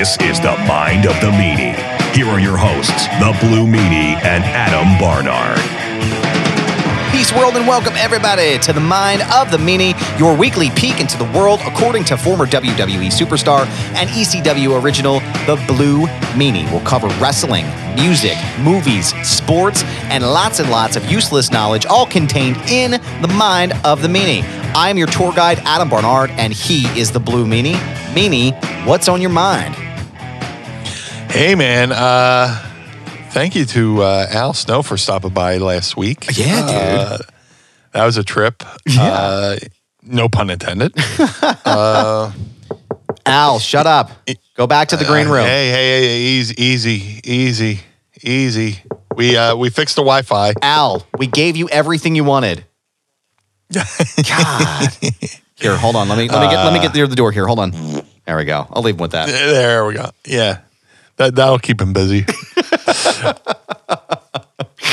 This is the Mind of the Meanie. Here are your hosts, the Blue Meanie and Adam Barnard. Peace, world, and welcome everybody to the Mind of the Meanie, your weekly peek into the world according to former WWE superstar and ECW original, the Blue Meanie. We'll cover wrestling, music, movies, sports, and lots and lots of useless knowledge, all contained in the Mind of the Meanie. I am your tour guide, Adam Barnard, and he is the Blue Meanie. Meanie, what's on your mind? Hey, man. Uh, thank you to uh, Al Snow for stopping by last week. Yeah, dude. Uh, that was a trip. Yeah. Uh, no pun intended. Al, shut up. Go back to the green room. Uh, Hey, hey, hey, easy, easy, easy, easy. We uh, we fixed the Wi-Fi. Al, we gave you everything you wanted. God. Here, hold on. Let me let me get let me get near the door here. Hold on. There we go. I'll leave him with that. There we go. Yeah, that that'll keep him busy.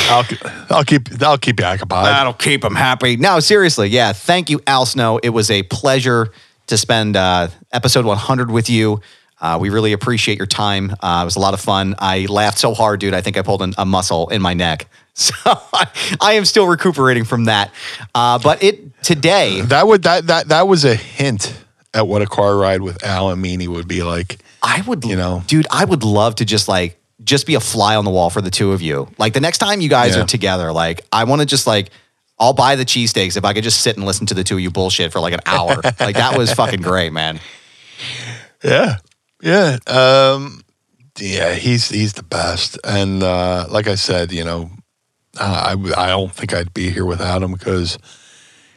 I'll, I'll keep I'll keep you occupied. That'll keep him happy. No, seriously, yeah. Thank you, Al Snow. It was a pleasure to spend uh, episode 100 with you. Uh, we really appreciate your time. Uh, it was a lot of fun. I laughed so hard, dude. I think I pulled an, a muscle in my neck. So I, I am still recuperating from that. Uh, but it today, That would that that that was a hint at what a car ride with Al and Meanie would be like. I would, You know. dude, I would love to just like just be a fly on the wall for the two of you. Like the next time you guys Yeah. are together, like I want to just like I'll buy the cheesesteaks if I could just sit and listen to the two of you bullshit for like an hour. like that was fucking great, man. Yeah, yeah, um, yeah. He's he's the best, and uh, like I said, you know, uh, I don't think I'd be here without him because,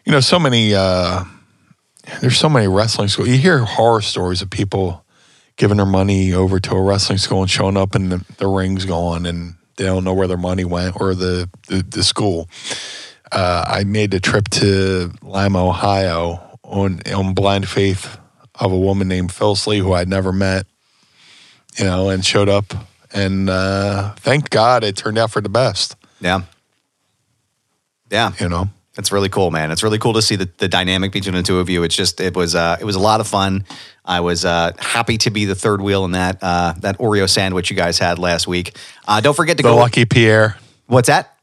you know, so many uh, there's so many wrestling schools. You hear horror stories of people giving their money over to a wrestling school and showing up and the, the ring's gone and they don't know where their money went or the the, the school. Uh, I made a trip to Lima, Ohio on on blind faith of a woman named Phyllis Lee who I'd never met, you know, and showed up. And uh, thank God it turned out for the best, Yeah. Yeah. you know. It's really cool, man. It's really cool to see the, the dynamic between the two of you. It's just it was uh, it was a lot of fun. I was uh, happy to be the third wheel in that uh, that Oreo sandwich you guys had last week. Uh, don't forget to The go. Lucky Pierre, What's that?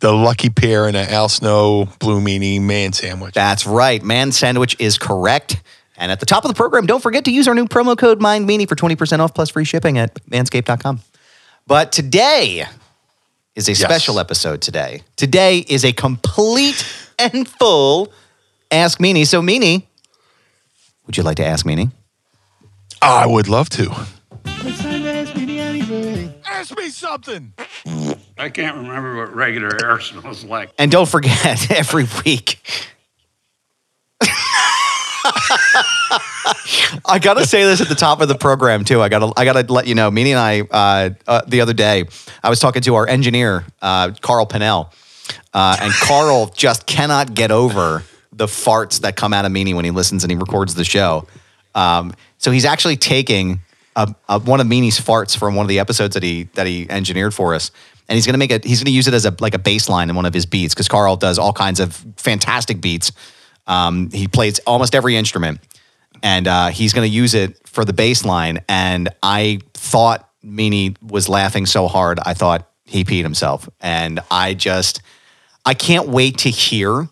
the Lucky Pierre and an Al Snow Blue Meanie man sandwich. That's right. Man sandwich is correct. And at the top of the program, don't forget to use our new promo code MindMeanie for 20% off plus free shipping at manscaped.com. But today is a special episode today. Today is a complete and full Ask Meanie. So, Meanie, would you like to ask Meanie? I would love to. Ask me something. I can't remember what regular air smells like. And don't forget, every week. I gotta say this at the top of the program too. I gotta, I gotta let you know. Meanie and I, uh, uh, the other day, I was talking to our engineer, uh, Carl Pannell, uh, and Carl just cannot get over the farts that come out of Meanie when he listens and he records the show. Um, so he's actually taking a, a, one of Meanie's farts from one of the episodes that he that he engineered for us, and he's gonna make it. He's gonna use it as a like a bass line in one of his beats because Carl does all kinds of fantastic beats. Um, he plays almost every instrument, and uh, he's gonna use it for the bass line. And I thought Meanie was laughing so hard, I thought he peed himself, and I just I can't wait to hear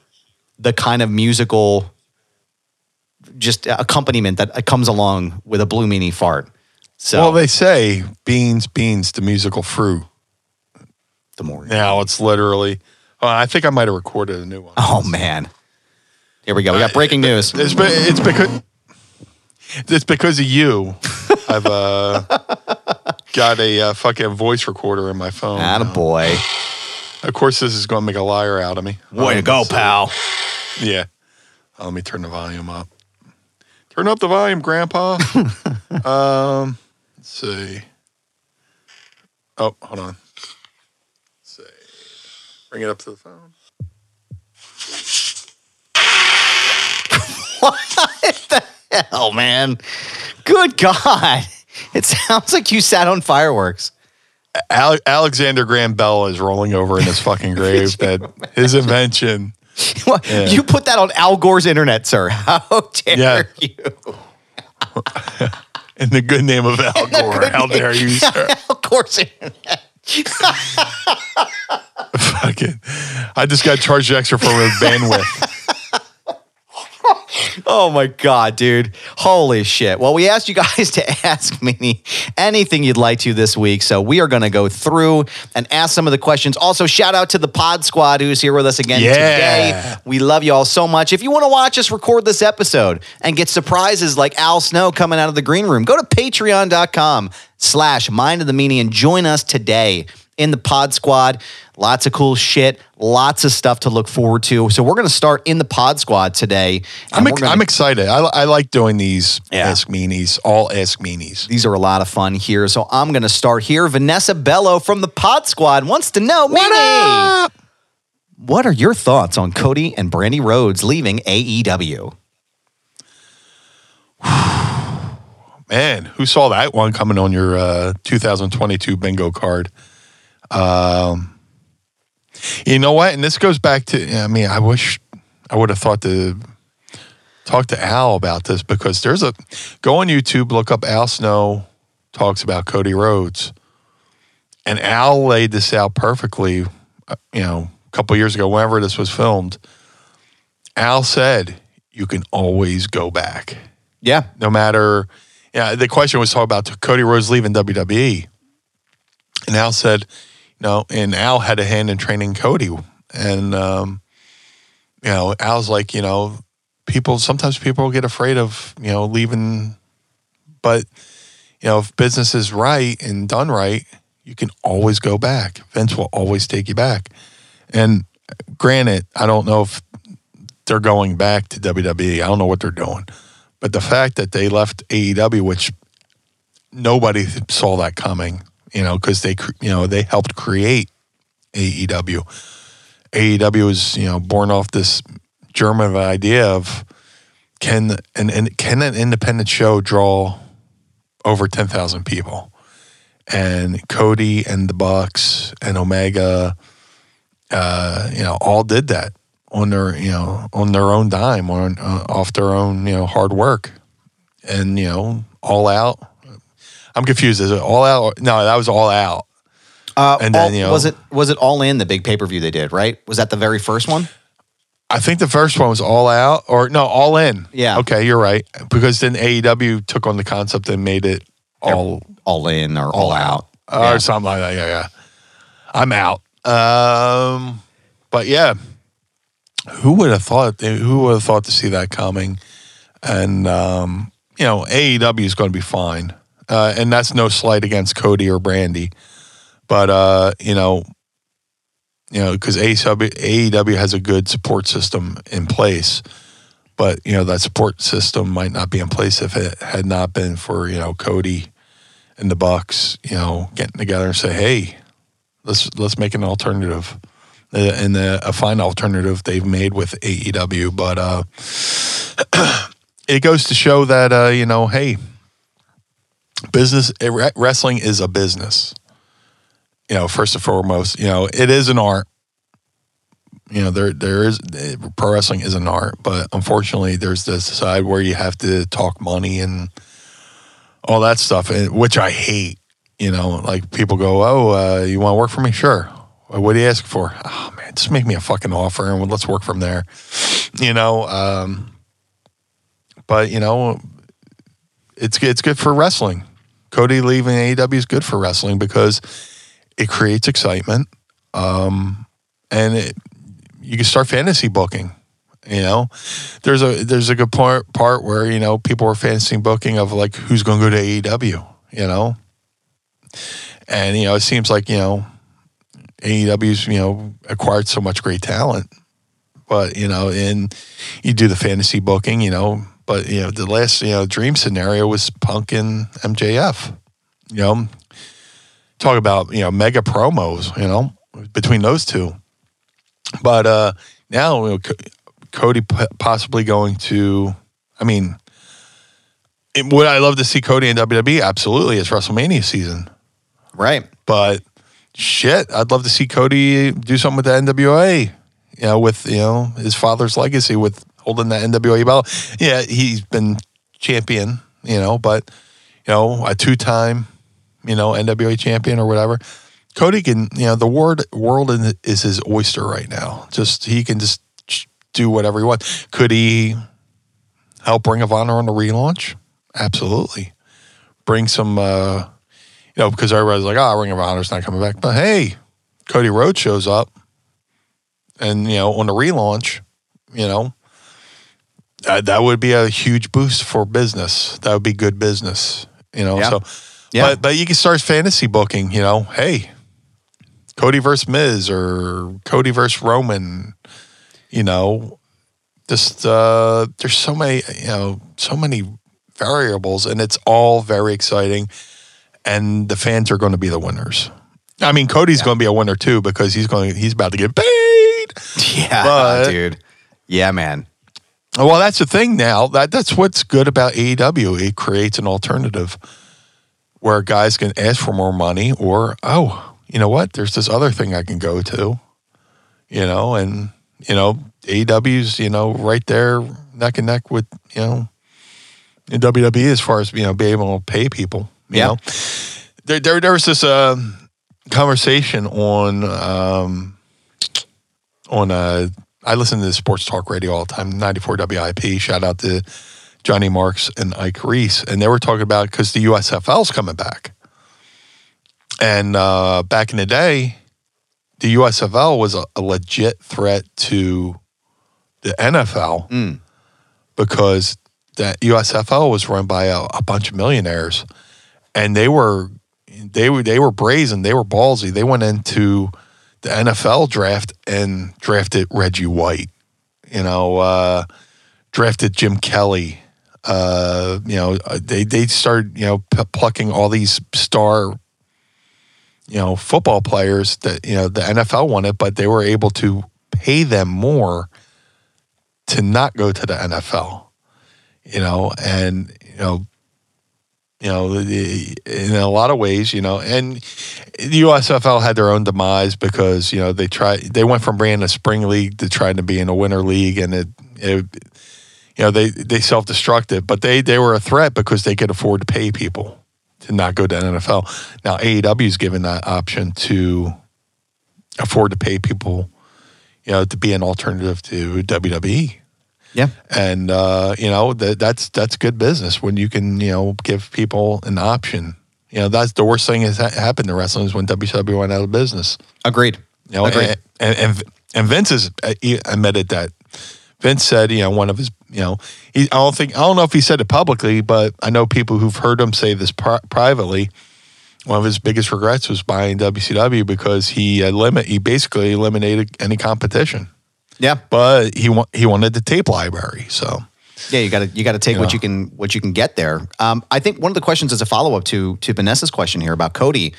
the kind of musical just accompaniment that comes along with a blue meanie fart. So Well, they say beans, beans, the musical fruit. the more Now it's literally Oh, I think I might have recorded a new one. Oh man. Here we go. We got breaking news. It's, it's because it's because of you. I've uh, got a uh, fucking voice recorder in my phone. Atta now. boy. Of course, this is going to make a liar out of me. Way to go, so- pal. Yeah. Uh, let me turn the volume up. Turn up the volume, Grandpa. um, let's see. Oh, hold on. Let's see. Bring it up to the phone. Hell, man. Good God. It sounds like you sat on fireworks. Ale- Alexander Graham Bell is rolling over in his fucking grave. that his invention. What? Yeah. You put that on Al Gore's internet, sir. How dare Yeah. you? In the good name of Al Gore. How dare you, sir? Al Gore's internet. Fucking. I just got charged extra for bandwidth. Oh my God, dude. Holy shit. Well, we asked you guys to ask me anything you'd like to this week. So we are going to go through and ask some of the questions. Also, shout out to the Pod Squad who's here with us again Yeah. today. We love you all so much. If you want to watch us record this episode and get surprises like Al Snow coming out of the green room, go to patreon.com slash mind of the meanie and join us today in the Pod Squad. Lots of cool shit, lots of stuff to look forward to. So we're going to start in the Pod Squad today. I'm, ex- gonna- I'm excited. I, I like doing these Yeah. Ask Meanies, all Ask Meanies. These are a lot of fun here. So I'm going to start here. Vanessa Bello from the Pod Squad wants to know, Meanie, what are your thoughts on Cody and Brandi Rhodes leaving AEW? Man, who saw that one coming on your uh, 2022 bingo card? Um, you know what? And this goes back to, I mean, I wish I would have thought to talk to Al about this because there's a, go on YouTube, look up Al Snow talks about Cody Rhodes. And Al laid this out perfectly, uh, you know, a couple years ago, whenever this was filmed. Al said, you can always go back Yeah. no matter. Yeah, the question was talking about Cody Rhodes leaving WWE, and Al said, know, and Al had a hand in training Cody, and um, you know, Al's like, you know, people sometimes people get afraid of you know leaving, but you know, if business is right and done right, you can always go back. Vince will always take you back, and granted, I don't know if they're going back to WWE. I don't know what they're doing. But the fact that they left AEW, which nobody saw that coming, you know, because they, you know, they helped create AEW. AEW was, you know, born off this German idea of can an, an can an independent show draw over ten thousand people, and Cody and the Bucks and Omega, uh, you know, all did that on their you know on their own dime on uh, off their own you know hard work. And you know all out i'm confused is it all out no that was all out Uh, And then, all- you know- was it was it all in the big pay per view they did? Right? Was that the very first one? i think the first one was all out or no all in Yeah. okay you're right because then aew took on the concept and made it all All in or all, out? or something like that yeah yeah i'm out um but yeah who would have thought who would have thought to see that coming and um you know aew is going to be fine uh, and that's no slight against cody or brandi. But uh you know you know because AEW, has a good support system in place. But you know that support system might not be in place if it had not been for you know cody and the bucks you know getting together and say hey let's let's make an alternative. Uh, and the, a fine alternative they've made with AEW but uh it goes to show that uh you know hey business eh, wrestling is a business. You know first and foremost you know it is an art. You know there there is eh, pro wrestling is an art but unfortunately there's this side where you have to talk money and all that stuff which i hate you know like people go oh uh, you want to work for me? Sure. What do you ask for? Oh man just make me a fucking offer and let's work from there. You know um but you know it's it's good for wrestling cody leaving aew is good for wrestling because it creates excitement um and it you can start fantasy booking. You know, there's a there's a good part part where you know people are fantasy booking of like who's going to go to AEW. You know, and you know it seems like you know AEW's you know acquired so much great talent, but you know, and you do the fantasy booking. You know, but you know the last you know dream scenario was Punk and MJF. You know, talk about you know mega promos. You know, between those two. But uh, now you know, C- Cody p- possibly going to. I mean, it, would I love to see Cody in WWE? Absolutely, it's WrestleMania season. Right. But shit, I'd love to see Cody do something with the NWA. You know, with you know his father's legacy with holding that NWA belt. Yeah, he's been champion. You know, but you know a two-time, you know NWA champion or whatever. Cody can, you know, the word world is his oyster right now. Just he can just do whatever he wants. Could he help Ring of Honor on the relaunch? Absolutely. Bring some, uh, you know, because everybody's like, oh, Ring of Honor's not coming back. But hey, Cody Rhodes shows up, and you know, on the relaunch, you know, that, that would be a huge boost for business. That would be good business, you know. Yeah. So, Yeah. but but you can start fantasy booking. You know, hey, Cody versus Miz or Cody versus Roman. You know, just uh, there's so many you know so many variables, and it's all very exciting. And the fans are going to be the winners. I mean, Cody's going to be a winner too because he's going he's about to get paid. Yeah, But- dude. Yeah, man. Well, that's the thing now. That that's what's good about AEW. It creates an alternative where guys can ask for more money, or oh, you know what? There's this other thing I can go to. You know, and you know AEW's you know right there neck and neck with you know in WWE as far as you know being able to pay people. You Yeah. know, there there, there was this um conversation on um, on uh I listen to the sports talk radio all the time, 94 WIP. Shout out to Johnny Marks and Ike Reese. And they were talking about because the USFL's coming back. And uh, back in the day, the USFL was a, a legit threat to the NFL Mm. because that USFL was run by a, a bunch of millionaires. And they were they were they were brazen, they were ballsy. They went into the NFL draft and drafted Reggie White. You know, uh, drafted Jim Kelly. Uh, you know, uh, they they started you know p- plucking all these star, you know, football players that you know the NFL wanted, but they were able to pay them more to not go to the NFL. You know, and you know, you know, in a lot of ways, you know, and the USFL had their own demise because you know they tried they went from being a spring league to trying to be in a winter league, and it, it you know they they self destructed, but they they were a threat because they could afford to pay people to not go to NFL. Now AEW is given that option to afford to pay people, you know, to be an alternative to WWE Yeah. and uh, you know that that's that's good business when you can you know give people an option. You know that's the worst thing that's ha- happened to wrestling is when WCW went out of business. Agreed. You know, Agreed. and, and and Vince has uh, admitted that. Vince said, you know, one of his, you know, he, I don't think I don't know if he said it publicly, but I know people who've heard him say this pri- privately. One of his biggest regrets was buying WCW because he limit he basically eliminated any competition Yeah. but he wa- he wanted the tape library. So Yeah, you got to you got to take what you can what you can get there. Um, I think one of the questions as a follow up to to Vanessa's question here about Cody.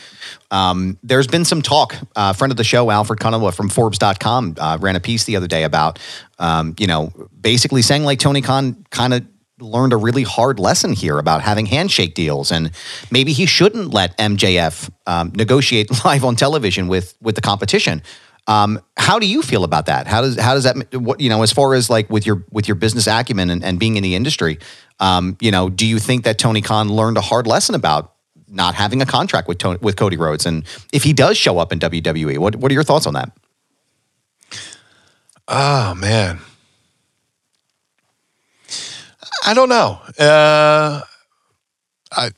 Um, there's been some talk. Uh, friend of the show, Alfred Cunningham from Forbes.com, uh, ran a piece the other day about um, you know basically saying like Tony Khan kind of learned a really hard lesson here about having handshake deals and maybe he shouldn't let MJF um, negotiate live on television with with the competition. Um, how do you feel about that? How does how does that what you know as far as like with your with your business acumen and, and being in the industry? Um, you know, do you think that Tony Khan learned a hard lesson about not having a contract with Tony, with Cody Rhodes, and if he does show up in WWE, what what are your thoughts on that? Oh man, I don't know. Uh, I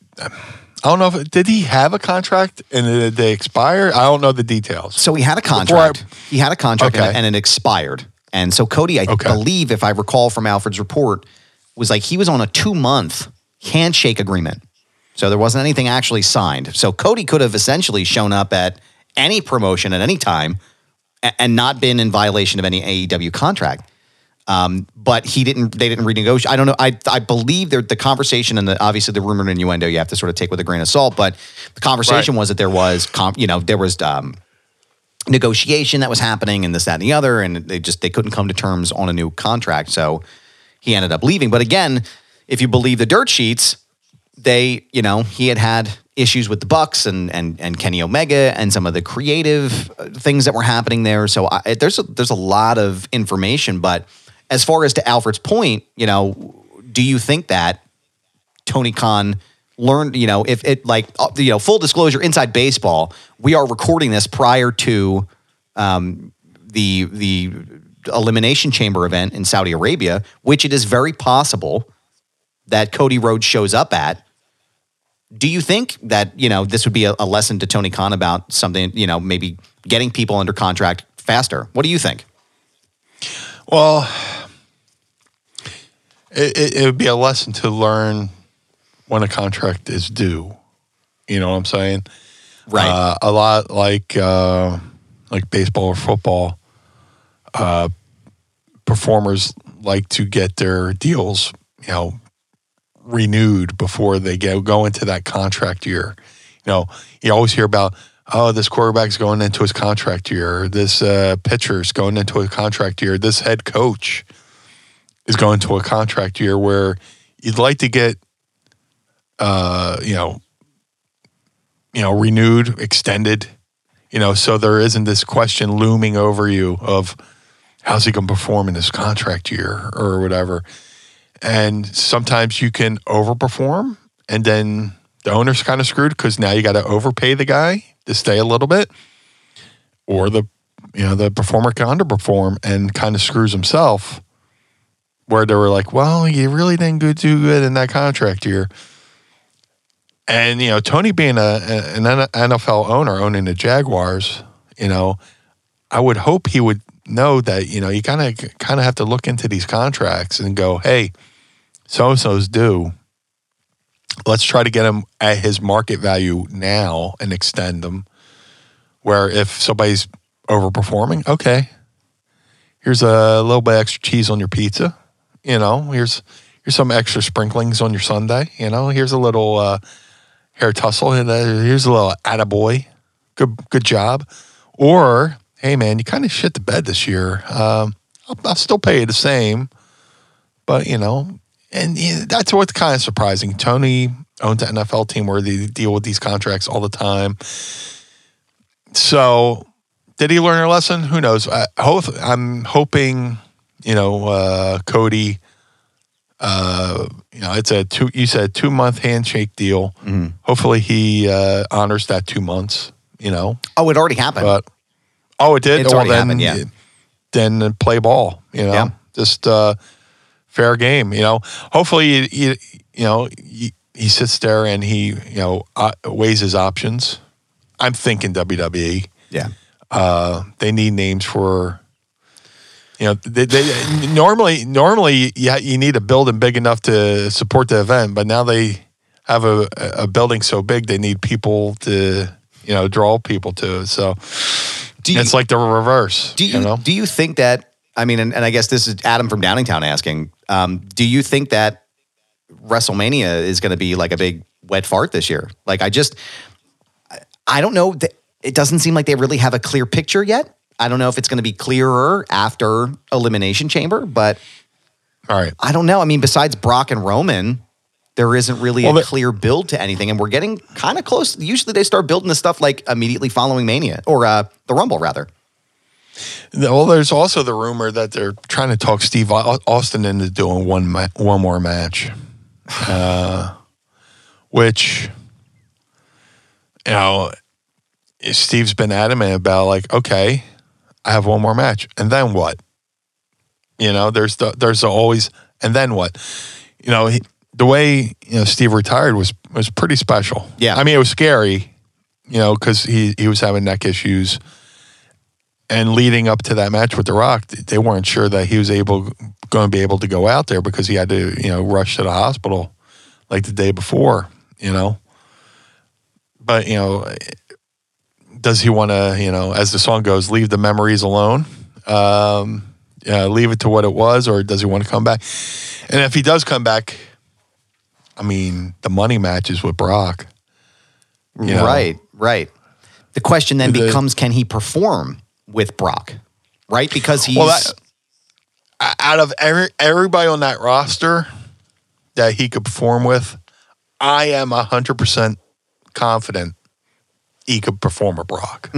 I don't know if did he have a contract and did they expire? I don't know the details. So he had a Before I- contract. he had a contract and- Okay. and, it expired. And so Cody, I Okay. believe, if I recall from Alfred's report, was like he was on a two month handshake agreement. So there wasn't anything actually signed. So Cody could have essentially shown up at any promotion at any time and not been in violation of any AEW contract. Um, but he didn't. They didn't renegotiate. I don't know. I I believe there, the conversation and the obviously the rumor and innuendo you have to sort of take with a grain of salt. But the conversation Right. was that there was, comp, you know, there was um, negotiation that was happening and this, that, and the other, and they just they couldn't come to terms on a new contract. So he ended up leaving. But again, if you believe the dirt sheets, they, you know, he had had issues with the Bucks and and and Kenny Omega and some of the creative uh, things that were happening there. So I, there's a, there's a lot of information. But as far as to Alfred's point, you know, do you think that Tony Khan learned, you know, if it like, uh, you know, full disclosure, inside baseball, we are recording this prior to um, the the elimination chamber event in Saudi Arabia, which it is very possible that Cody Rhodes shows up at. Do you think that you know this would be a, a lesson to Tony Khan about something, you know, maybe getting people under contract faster? What do you think? Well, it, it, it would be a lesson to learn when a contract is due. You know what I'm saying? Right. Uh, a lot like uh, like baseball or football. Uh, performers like to get their deals, you know, renewed before they go go into that contract year. You know, you always hear about oh, this quarterback's going into his contract year, this uh, pitcher's going into a contract year, this head coach is going to a contract year where you'd like to get, uh, you know, you know, renewed, extended, you know, so there isn't this question looming over you of how's he going to perform in his contract year or whatever. And sometimes you can overperform and then the owner's kind of screwed because now you got to overpay the guy to stay a little bit, or the you know the performer can underperform and kind of screws himself. Where they were like, "Well, you really didn't do too good in that contract year," and you know Tony being a, an NFL owner owning the Jaguars, you know, I would hope he would know that you know you kind of kind of have to look into these contracts and go, "Hey, so and so's due." Let's try to get him at his market value now and extend them. Where if somebody's overperforming, okay, here's a little bit extra cheese on your pizza. You know, here's here's some extra sprinklings on your Sunday. You know, here's a little uh, hair tussle, uh, here's a little attaboy. Good good job. Or hey man, you kind of shit the bed this year. Um, I'll, I'll still pay you the same, but you know, and that's what's kind of surprising. Tony owns an NFL team where they deal with these contracts all the time. So, did he learn a lesson? Who knows? I hope, I'm hoping, you know, uh, Cody. Uh, you know, it's a two. You said two month handshake deal. Hopefully, he uh, honors that two months. You know, Oh, it already happened. but oh, it did. It's well, already then, happened, yeah. Then play ball. You know, Yeah. just uh, fair game. You know, hopefully, you, you know, he, he sits there and he, you know, uh, weighs his options. I'm thinking WWE. yeah. Uh, they need names for. You know, they, they normally normally you, you need a building big enough to support the event, but now they have a, a building so big they need people to you know draw people to. it. So Do you, it's like the reverse. Do you, you know? do you think that? I mean, and, and I guess this is Adam from Downingtown asking. Um, do you think that WrestleMania is going to be like a big wet fart this year? Like, I just, I, don't know. It doesn't seem like they really have a clear picture yet. I don't know if it's going to be clearer after Elimination Chamber, but All right. I don't know. I mean, besides Brock and Roman, there isn't really Well, a the- clear build to anything, and we're getting kind of close. Usually, they start building the stuff like immediately following Mania or uh, the Rumble, rather. Well, there's also the rumor that they're trying to talk Steve Austin into doing one ma- one more match, uh, which you know Steve's been adamant about. Like, okay, I have one more match, and then what? You know, there's the there's the always and then what? You know, he, the way you know Steve retired was was pretty special. Yeah. I mean it was scary, you know, because he he was having neck issues, and leading up to that match with The Rock, they weren't sure that he was able going to be able to go out there because he had to you know rush to the hospital like the day before, you know. But you know, does he want to you know, as the song goes, leave the memories alone? Um, leave it to what it was, or does he want to come back? And if he does come back, I mean, the money matches with Brock. You know? Right, right. The question then The- becomes can he perform with Brock? Right? Because he's Well, that, out of every, everybody on that roster that he could perform with, I am hundred percent confident he could perform with Brock,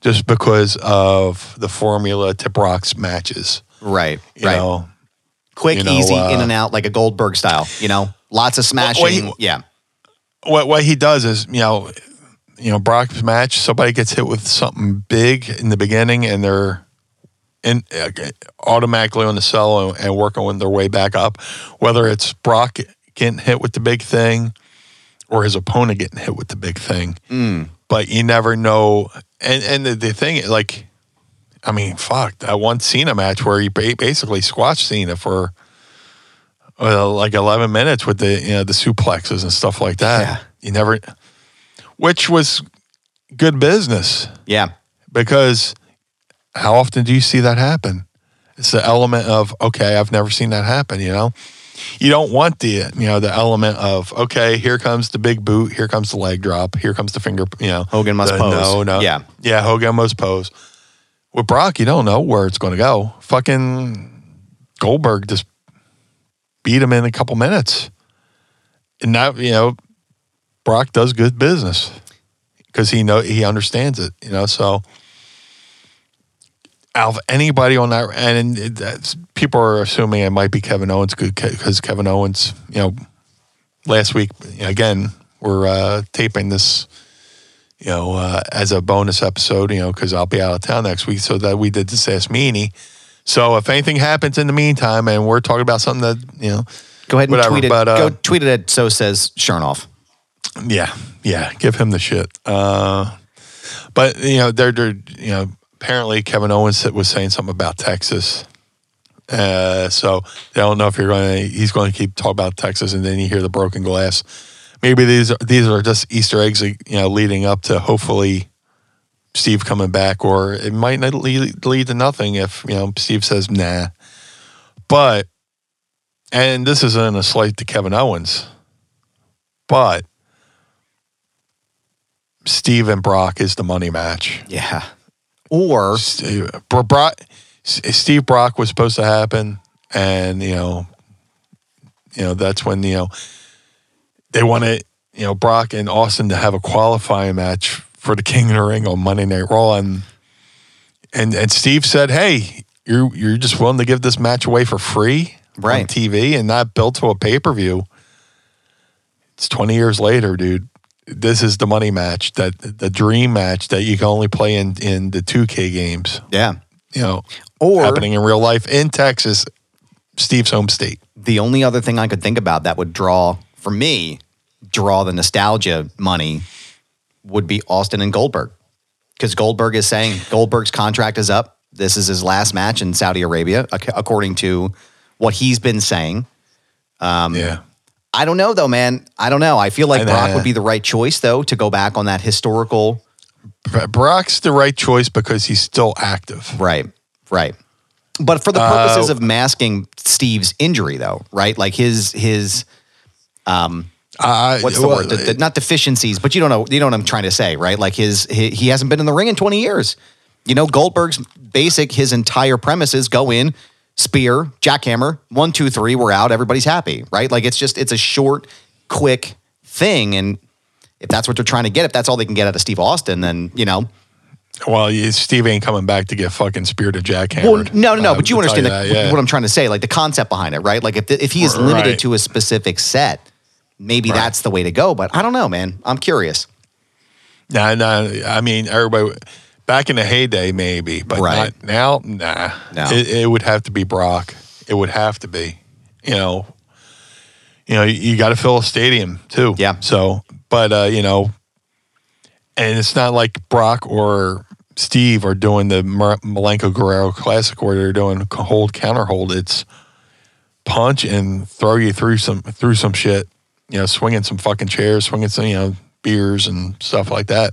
just because of the formula to Brock's matches. right, You right. know, Quick, you know, easy, uh, in and out, like a Goldberg style. You know, lots of smashing. well, he- yeah, what what he does is you know you know Brock's match somebody gets hit with something big in the beginning and they're in uh, automatically on the solo and working on their way back up whether it's Brock getting hit with the big thing or his opponent getting hit with the big thing but you never know and and the, the thing like I mean fuck that one Cena match where he basically squashed Cena for uh, like 11 minutes with the you know the suplexes and stuff like that. Yeah. You never which was good business yeah, because how often do you see that happen? It's the element of okay, I've never seen that happen, you know. You don't want the you know the element of okay, here comes the big boot, here comes the leg drop, here comes the finger, you know. Hogan must the- pose. No, no. Yeah. Yeah, Hogan must pose. With Brock, you don't know where it's going to go. Fucking Goldberg just beat him in a couple minutes. And now, you know, Brock does good business because he know he understands it, you know. So out of anybody on that, and it- people are assuming it might be Kevin Owens good because Kevin Owens, you know, last week again we're uh, taping this, you know, uh, as a bonus episode, you know, because I'll be out of town next week, so that we did this Ask Meanie. So if anything happens in the meantime, and we're talking about something that you know, go ahead and Whatever, tweet it. but, uh, go tweet it at so says Chernoff. Yeah, yeah, give him the shit. Uh, but you know, they're, they're you know, apparently Kevin Owens was saying something about Texas. Uh, so I don't know if you're going. He's going to keep talking about Texas, and then you hear the broken glass. Maybe these are, these are just Easter eggs, you know, leading up to hopefully Steve coming back, or it might not lead, lead to nothing if you know Steve says nah. But and this isn't a slight to Kevin Owens, but Steve and Brock is the money match. Yeah. Or Steve, Bro- Brock, Steve Brock was supposed to happen, and you know, you know that's when you know they wanted you know Brock and Austin to have a qualifying match for the King of the Ring on Monday Night Raw, and and and Steve said, "Hey, you're you're just willing to give this match away for free on Right. TV and not built to a pay per view." It's twenty years later, dude. This is the money match that the dream match that you can only play in in the two K games. yeah. You know, Or happening in real life in Texas, Steve's home state. the only other thing I could think about that would draw for me, draw the nostalgia money would be Austin and Goldberg. Because Goldberg is saying Goldberg's contract is up. This is his last match in Saudi Arabia, according to what he's been saying. Um, yeah. I don't know though, man. I don't know. I feel like I Brock would be the right choice though to go back on that historical. Brock's the right choice because he's still active. Right, right. But for the purposes uh, of masking Steve's injury, though, right? Like his his um, I, what's the well, word? The- the- not deficiencies, but you don't know. You know what I'm trying to say, right? Like his he, he hasn't been in the ring in 20 years. You know, Goldberg's basic his entire premises go in, spear, jackhammer, one, two, three, we're out. Everybody's happy, right? Like it's just it's a short, quick thing, and if that's what they're trying to get, if that's all they can get out of Steve Austin, then you know. Well, Steve ain't coming back to get fucking speared to jackhammered. Well, no, no, no. Uh, but you understand that, the- yeah. what I'm trying to say, like the concept behind it, right? Like if the, if he is limited Right. to a specific set, maybe that's the way to go. But I don't know, man. I'm curious. Nah, nah. I mean, everybody back in the heyday, maybe, but Right. now. Nah, No. It, it would have to be Brock. It would have to be. You know, you know, you, you got to fill a stadium too. Yeah. So, but uh, you know, and it's not like Brock or Steve are doing the Mar- Malenko Guerrero Classic where they're doing hold counter hold. It's punch and throw you through some through some shit. You know, swinging some fucking chairs, swinging some you know beers and stuff like that.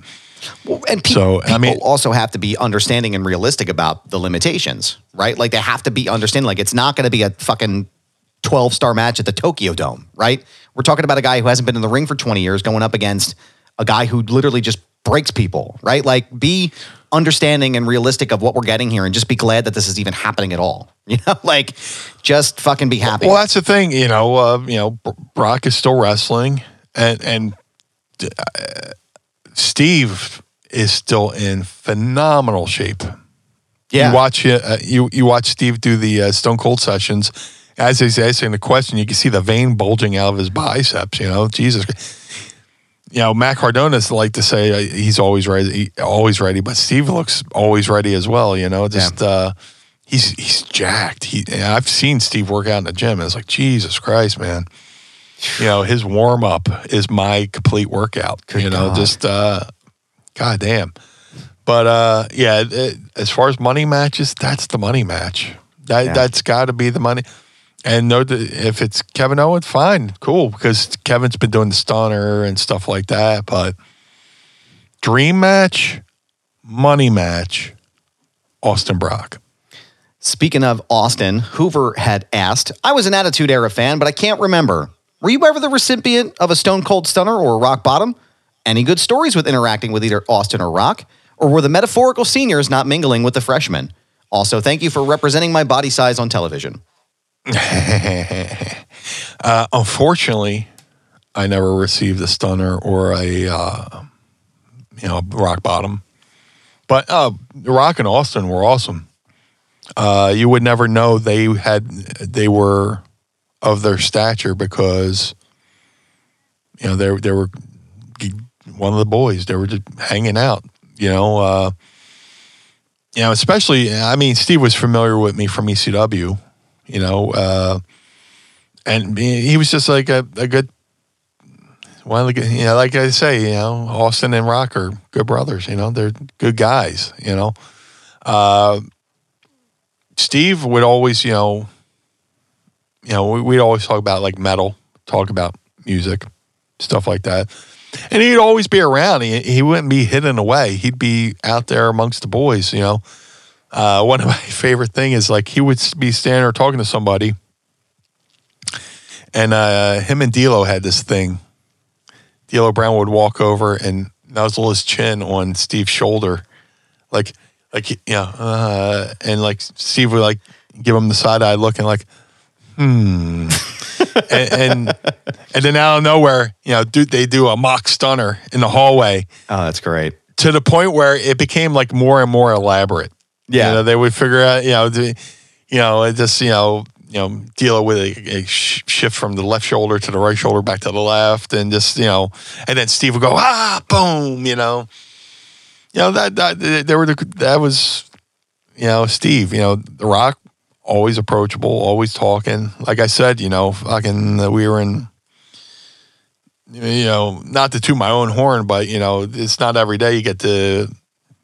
Well, and pe- So, I people mean- also have to be understanding and realistic about the limitations, right? Like they have to be understanding. Like it's not going to be a fucking twelve star match at the Tokyo Dome, right? We're talking about a guy who hasn't been in the ring for twenty years going up against a guy who literally just breaks people, right? Like be understanding and realistic of what we're getting here, and just be glad that this is even happening at all. You know, like just fucking be happy. Well, that's the thing, you know. Uh, you know, Brock is still wrestling, and and uh, Steve is still in phenomenal shape. yeah, You watch uh, you you watch Steve do the uh, Stone Cold sessions. As he's answering the question, you can see the vein bulging out of his biceps. You know, Jesus. You know, Matt Cardona's like to say uh, he's always ready, he- always ready, but Steve looks always ready as well. You know, just uh, he's he's jacked. He I've seen Steve work out in the gym, and it's like Jesus Christ, man. You know, his warm up is my complete workout. Good you know, God. just uh, God damn. But uh, yeah, it, as far as money matches, that's the money match. That Yeah. that's got to be the money. And no, if it's Kevin Owens, fine, cool, because Kevin's been doing the stunner and stuff like that. But dream match, money match, Austin Brock. Speaking of Austin, Hoover had asked, I was an Attitude Era fan, but I can't remember. Were you ever the recipient of a Stone Cold Stunner or a Rock Bottom? Any good stories with interacting with either Austin or Rock? Or were the metaphorical seniors not mingling with the freshmen? Also, thank you for representing my body size on television. Uh, unfortunately, I never received a stunner or a uh, you know rock bottom. But uh, Rock and Austin were awesome. Uh, you would never know they had they were of their stature because you know they they were one of the boys. They were just hanging out. You know, uh, you know, especially I mean, Steve was familiar with me from ECW. You know. Uh, and he he was just like a, a good one of the good- you know like I say you know Austin and Rock are good brothers you know they're good guys you know uh, Steve would always you know you know we, we'd always talk about like metal talk about music stuff like that. And he'd always be around. He, he wouldn't be hidden away. He'd be out there amongst the boys you know. Uh, one of my favorite thing is like he would be standing or talking to somebody. And uh, him and D'Lo had this thing. D'Lo Brown would walk over and nuzzle his chin on Steve's shoulder, like, like know, uh, and like Steve would like give him the side eye look and like, hmm, and, and and then out of nowhere, you know, dude, they do a mock stunner in the hallway Oh, that's great. to the point where it became like more and more elaborate. Yeah. you know, they would figure out, you know, the, you know, it just you know, you know, deal with a, a sh- shift from the left shoulder to the right shoulder back to the left, and just you know, and then Steve would go ah, boom, you know, you know that that there were the, that was, you know, Steve, you know, The Rock, always approachable, always talking. Like I said, you know, fucking, we were in you know, not to toot my own horn, but you know, it's not every day you get to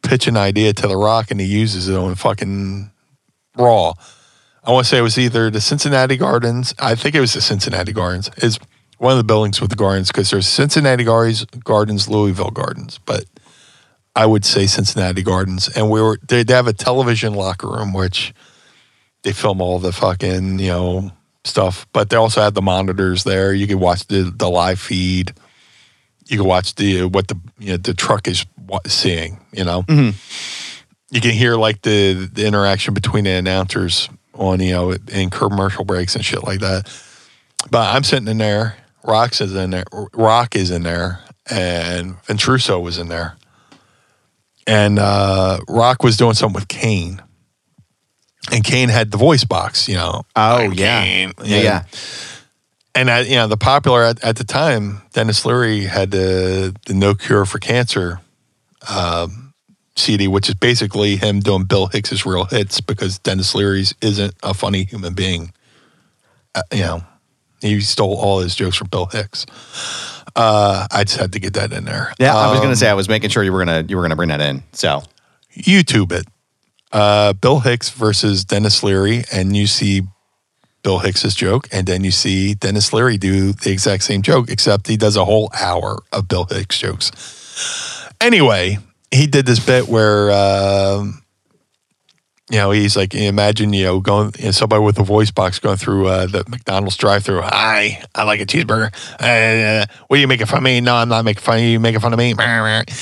pitch an idea to the Rock and he uses it on fucking Raw. I want to say it was either the Cincinnati Gardens. I think it was the Cincinnati Gardens. Is one of the buildings with the Gardens because there's Cincinnati Gardens, Louisville Gardens, but I would say Cincinnati Gardens. And we were they, they have a television locker room which they film all the fucking you know stuff, but they also had the monitors there. You could watch the the live feed. You can watch the what the you know the truck is seeing. You know, you can hear like the the interaction between the announcers on you know in commercial breaks and shit like that. But I'm sitting in there. Rock is in there. Rock is in there, and Ventruso was in there. And uh, Rock was doing something with Kane, and Kane had the voice box. You know, Oh, yeah. Kane. Yeah, yeah. And I, you know, the popular at, at the time, Denis Leary had the the No Cure for Cancer um, CD, which is basically him doing Bill Hicks's real hits because Denis Leary's isn't a funny human being. Uh, you know, He stole all his jokes from Bill Hicks. Uh, I just had to get that in there. Yeah, I was Um, gonna say I was making sure you were gonna you were gonna bring that in. So YouTube it. Uh, Bill Hicks versus Denis Leary, and you see Bill Hicks's joke, and then you see Denis Leary do the exact same joke, except he does a whole hour of Bill Hicks jokes. Anyway, he did this bit where, um, you know, he's like, imagine, you know, going, you know, somebody with a voice box going through uh, the McDonald's drive-through. Hi, I like a cheeseburger. Uh, what are you making fun of me? No, I'm not making fun of you. You making fun of me?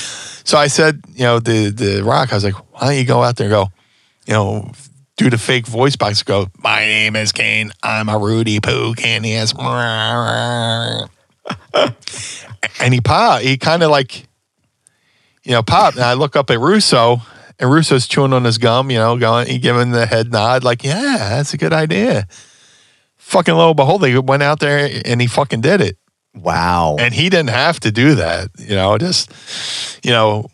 So I said, you know, the the Rock. I was like, why don't you go out there and go, you know, do the fake voice box. Go, my name is Kane. I'm a Rudy Poo candy ass. And he pop. He kind of like, you know, pop. And I look up at Russo, and Russo's chewing on his gum. You know, going, he giving the head nod, like, yeah, that's a good idea. Fucking lo and behold, they went out there and he fucking did it wow. and he didn't have to do that. You know, just you know,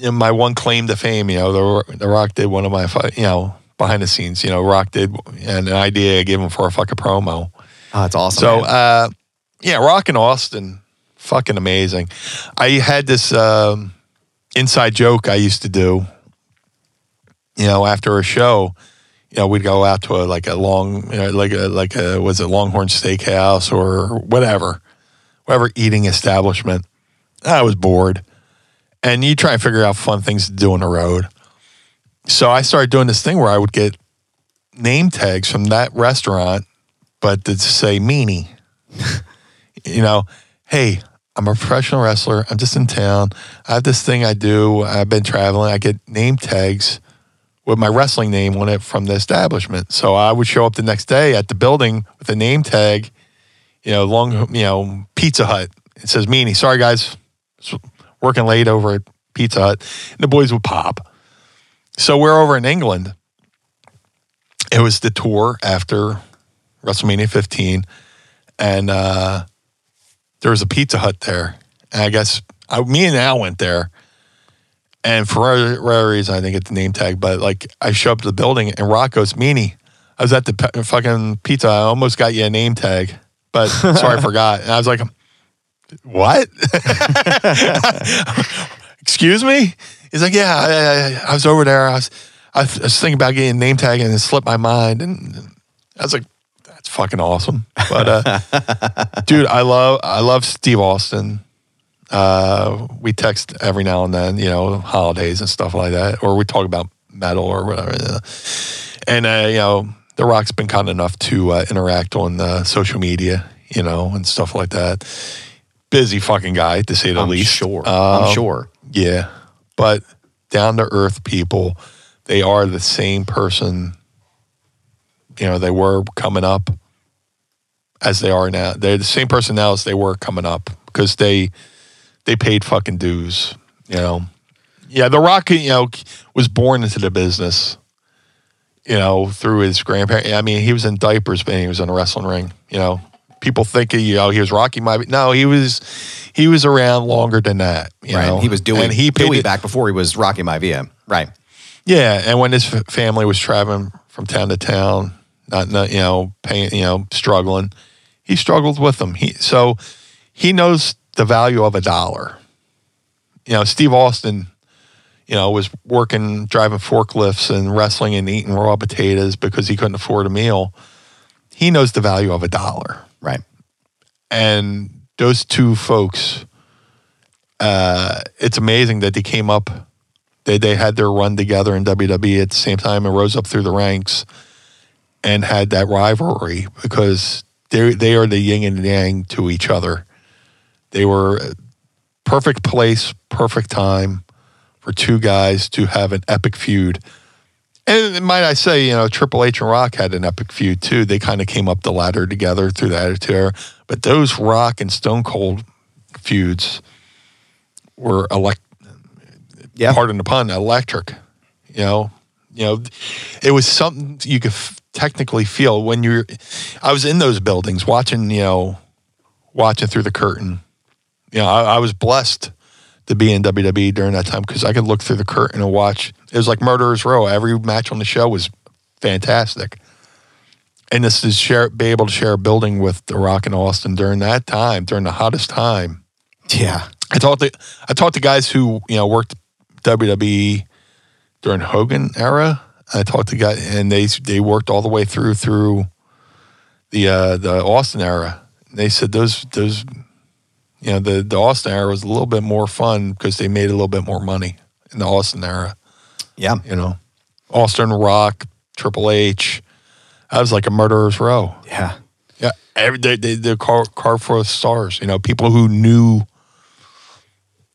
in my one claim to fame, you know, the the Rock did one of my you know behind the scenes. You know, Rock did and an idea I gave him for a fucking promo. oh, that's awesome. So uh, yeah, Rock and Austin, fucking amazing. I had this um, inside joke I used to do. You know, after a show, you know, we'd go out to a like a long, you know, like a like a was it Longhorn Steakhouse or whatever, whatever eating establishment. I was bored, and you try and figure out fun things to do on the road. So I started doing this thing where I would get name tags from that restaurant, but to say meanie. you know, hey, I'm a professional wrestler. I'm just in town. I have this thing I do. I've been traveling. I get name tags with my wrestling name on it from the establishment. So I would show up the next day at the building with a name tag, you know, long, you know, Pizza Hut. It says meanie. Sorry, guys, working late over at Pizza Hut. And the boys would pop. So we're over in England. It was the tour after WrestleMania 15, and uh, there was a Pizza Hut there. And I guess I, me and Al went there, and for whatever whatever reason, I didn't get the name tag, but like I show up to the building and Rocco's goes, Meanie, I was at the pe- fucking pizza. I almost got you a name tag, but sorry, I forgot. And I was like, what? Excuse me? He's like, yeah, I, I, I was over there. I was, I was thinking about getting a name tag and it slipped my mind. And I was like, that's fucking awesome. But uh, dude, I love I love Steve Austin. Uh, we text every now and then, you know, holidays and stuff like that, or we talk about metal or whatever. you know. And uh, you know, The Rock's been kind enough to uh, interact on uh, social media, you know, and stuff like that. Busy fucking guy, to say the I'm least. sure. Um, I'm sure. yeah, but down to earth people, they are the same person. You know, they were coming up as they are now. They're the same person now as they were coming up because they they paid fucking dues. You know, yeah. The Rock, you know, was born into the business. You know, through his grandparents. I mean, he was in diapers when he was in a wrestling ring. You know, people think you know he was Rocky. Might no, he was he was around longer than that. You right. know, he was doing and he paid Dewey back before he was Rocky Maivia. Right. yeah, and when his f- family was traveling from town to town, not, not you know, paying, you know, struggling, he struggled with them. He so he knows the value of a dollar. You know, Steve Austin, you know, was working driving forklifts and wrestling and eating raw potatoes because he couldn't afford a meal. He knows the value of a dollar Right. and those two folks uh, it's amazing that they came up they, they had their run together in WWE at the same time and rose up through the ranks and had that rivalry because they they are the yin and yang to each other. They were perfect place, perfect time for two guys to have an epic feud. And might I say, you know, Triple H and Rock had an epic feud too. They kind of came up the ladder together through the Attitude Era. But those Rock and Stone Cold feuds were elect, Yeah. pardon the pun, electric. You know, you know, it was something you could f- technically feel when you're. I was in those buildings watching, you know, watching through the curtain. You know, I, I was blessed to be in WWE during that time because I could look through the curtain and watch. It was like Murderers Row. Every match on the show was fantastic, and this is share be able to share a building with The Rock and Austin during that time, during the hottest time. Yeah. I talked to I talked to guys who you know worked WWE during Hogan era. I talked to guys and they they worked all the way through through the uh, the Austin era. They said those those you know the the Austin era was a little bit more fun because they made a little bit more money in the Austin era. Yeah. You know, Austin Rock, Triple H. That was like a murderer's row. Yeah. Yeah, every day they, they car car for stars. You know, people who knew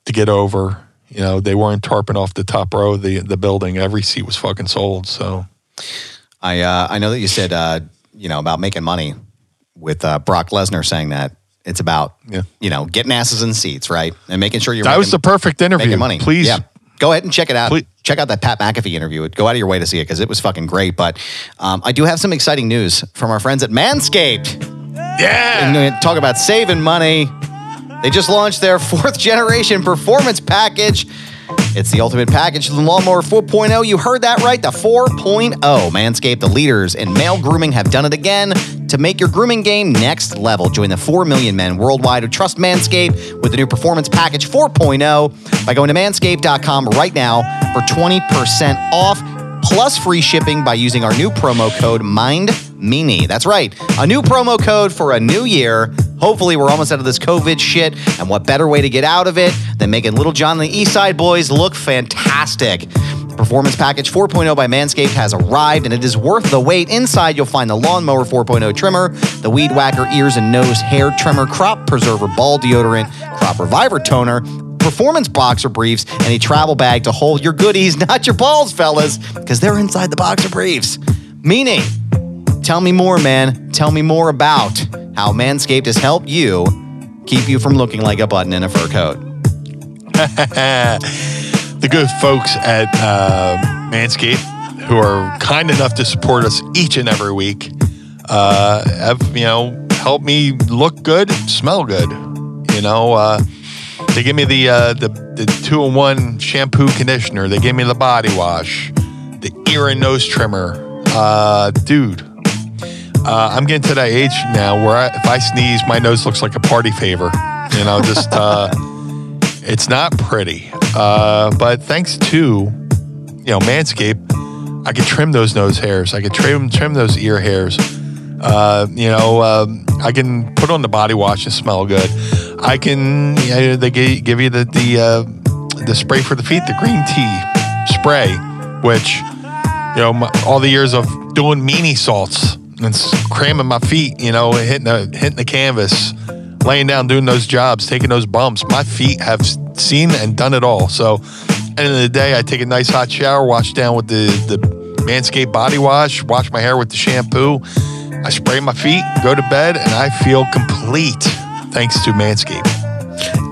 to get over. You know, they weren't tarping off the top row of the the building. Every seat was fucking sold. So I uh, I know that you said uh, you know about making money with uh, Brock Lesnar saying that it's about Yeah. you know getting asses in seats, right, and making sure you're that making, was the perfect interview. making money. Please, yeah. Go ahead and check it out. Please. Check out that Pat McAfee interview. Go out of your way to see it because it was fucking great. But um, I do have some exciting news from our friends at Manscaped. yeah. And talk about saving money. They just launched their fourth generation performance package. It's the ultimate package, the Lawnmower 4.0. You heard that right, the 4.0. Manscaped, the leaders in male grooming, have done it again to make your grooming game next level. Join the 4 million men worldwide who trust Manscaped with the new performance package 4.0 by going to manscaped.com right now for 20% off plus free shipping by using our new promo code MINDMEANIE. That's right, a new promo code for a new year. Hopefully, we're almost out of this COVID shit. And what better way to get out of it than making Little John and the East Side Boys look fantastic? The performance Package 4.0 by Manscaped has arrived and it is worth the wait. Inside, you'll find the Lawnmower 4.0 trimmer, the Weed Whacker ears and nose hair trimmer, Crop Preserver ball deodorant, Crop Reviver toner, performance boxer briefs, and a travel bag to hold your goodies, not your balls, fellas, because they're inside the boxer briefs. Meanie, tell me more, man. Tell me more about how Manscaped has helped you keep you from looking like a button in a fur coat. the good folks at uh, Manscaped, who are kind enough to support us each and every week, uh, have you know helped me look good, smell good. You know, uh, they give me the uh, the the two in one shampoo conditioner. They gave me the body wash, the ear and nose trimmer. Uh, dude, uh, I'm getting to that age now where I, if I sneeze, my nose looks like a party favor. You know, just uh, it's not pretty. Uh, but thanks to you know Manscaped, I could trim those nose hairs. I could trim trim those ear hairs. Uh, you know, um, I can put on the body wash and smell good. I can. They give you the the uh, the spray for the feet, the green tea spray, which you know my, all the years of doing meaniesaults and cramming my feet, you know, hitting the hitting the canvas, laying down, doing those jobs, taking those bumps. My feet have seen and done it all. So, end of the day, I take a nice hot shower, wash down with the the Manscaped body wash, wash my hair with the shampoo. I spray my feet, go to bed, and I feel complete thanks to Manscaped.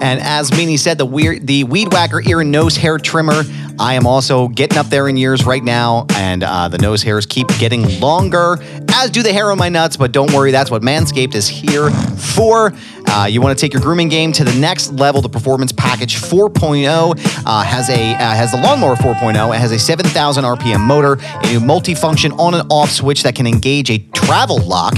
And as Meanie said, the weird, the Weed Whacker ear and nose hair trimmer. I am also getting up there in years right now, and uh, the nose hairs keep getting longer, as do the hair on my nuts. But don't worry, that's what Manscaped is here for. Uh, you want to take your grooming game to the next level. The Performance Package 4.0 uh, has a uh, has the Lawnmower 4.0. It has a 7,000 RPM motor, a new multifunction on and off switch that can engage a travel lock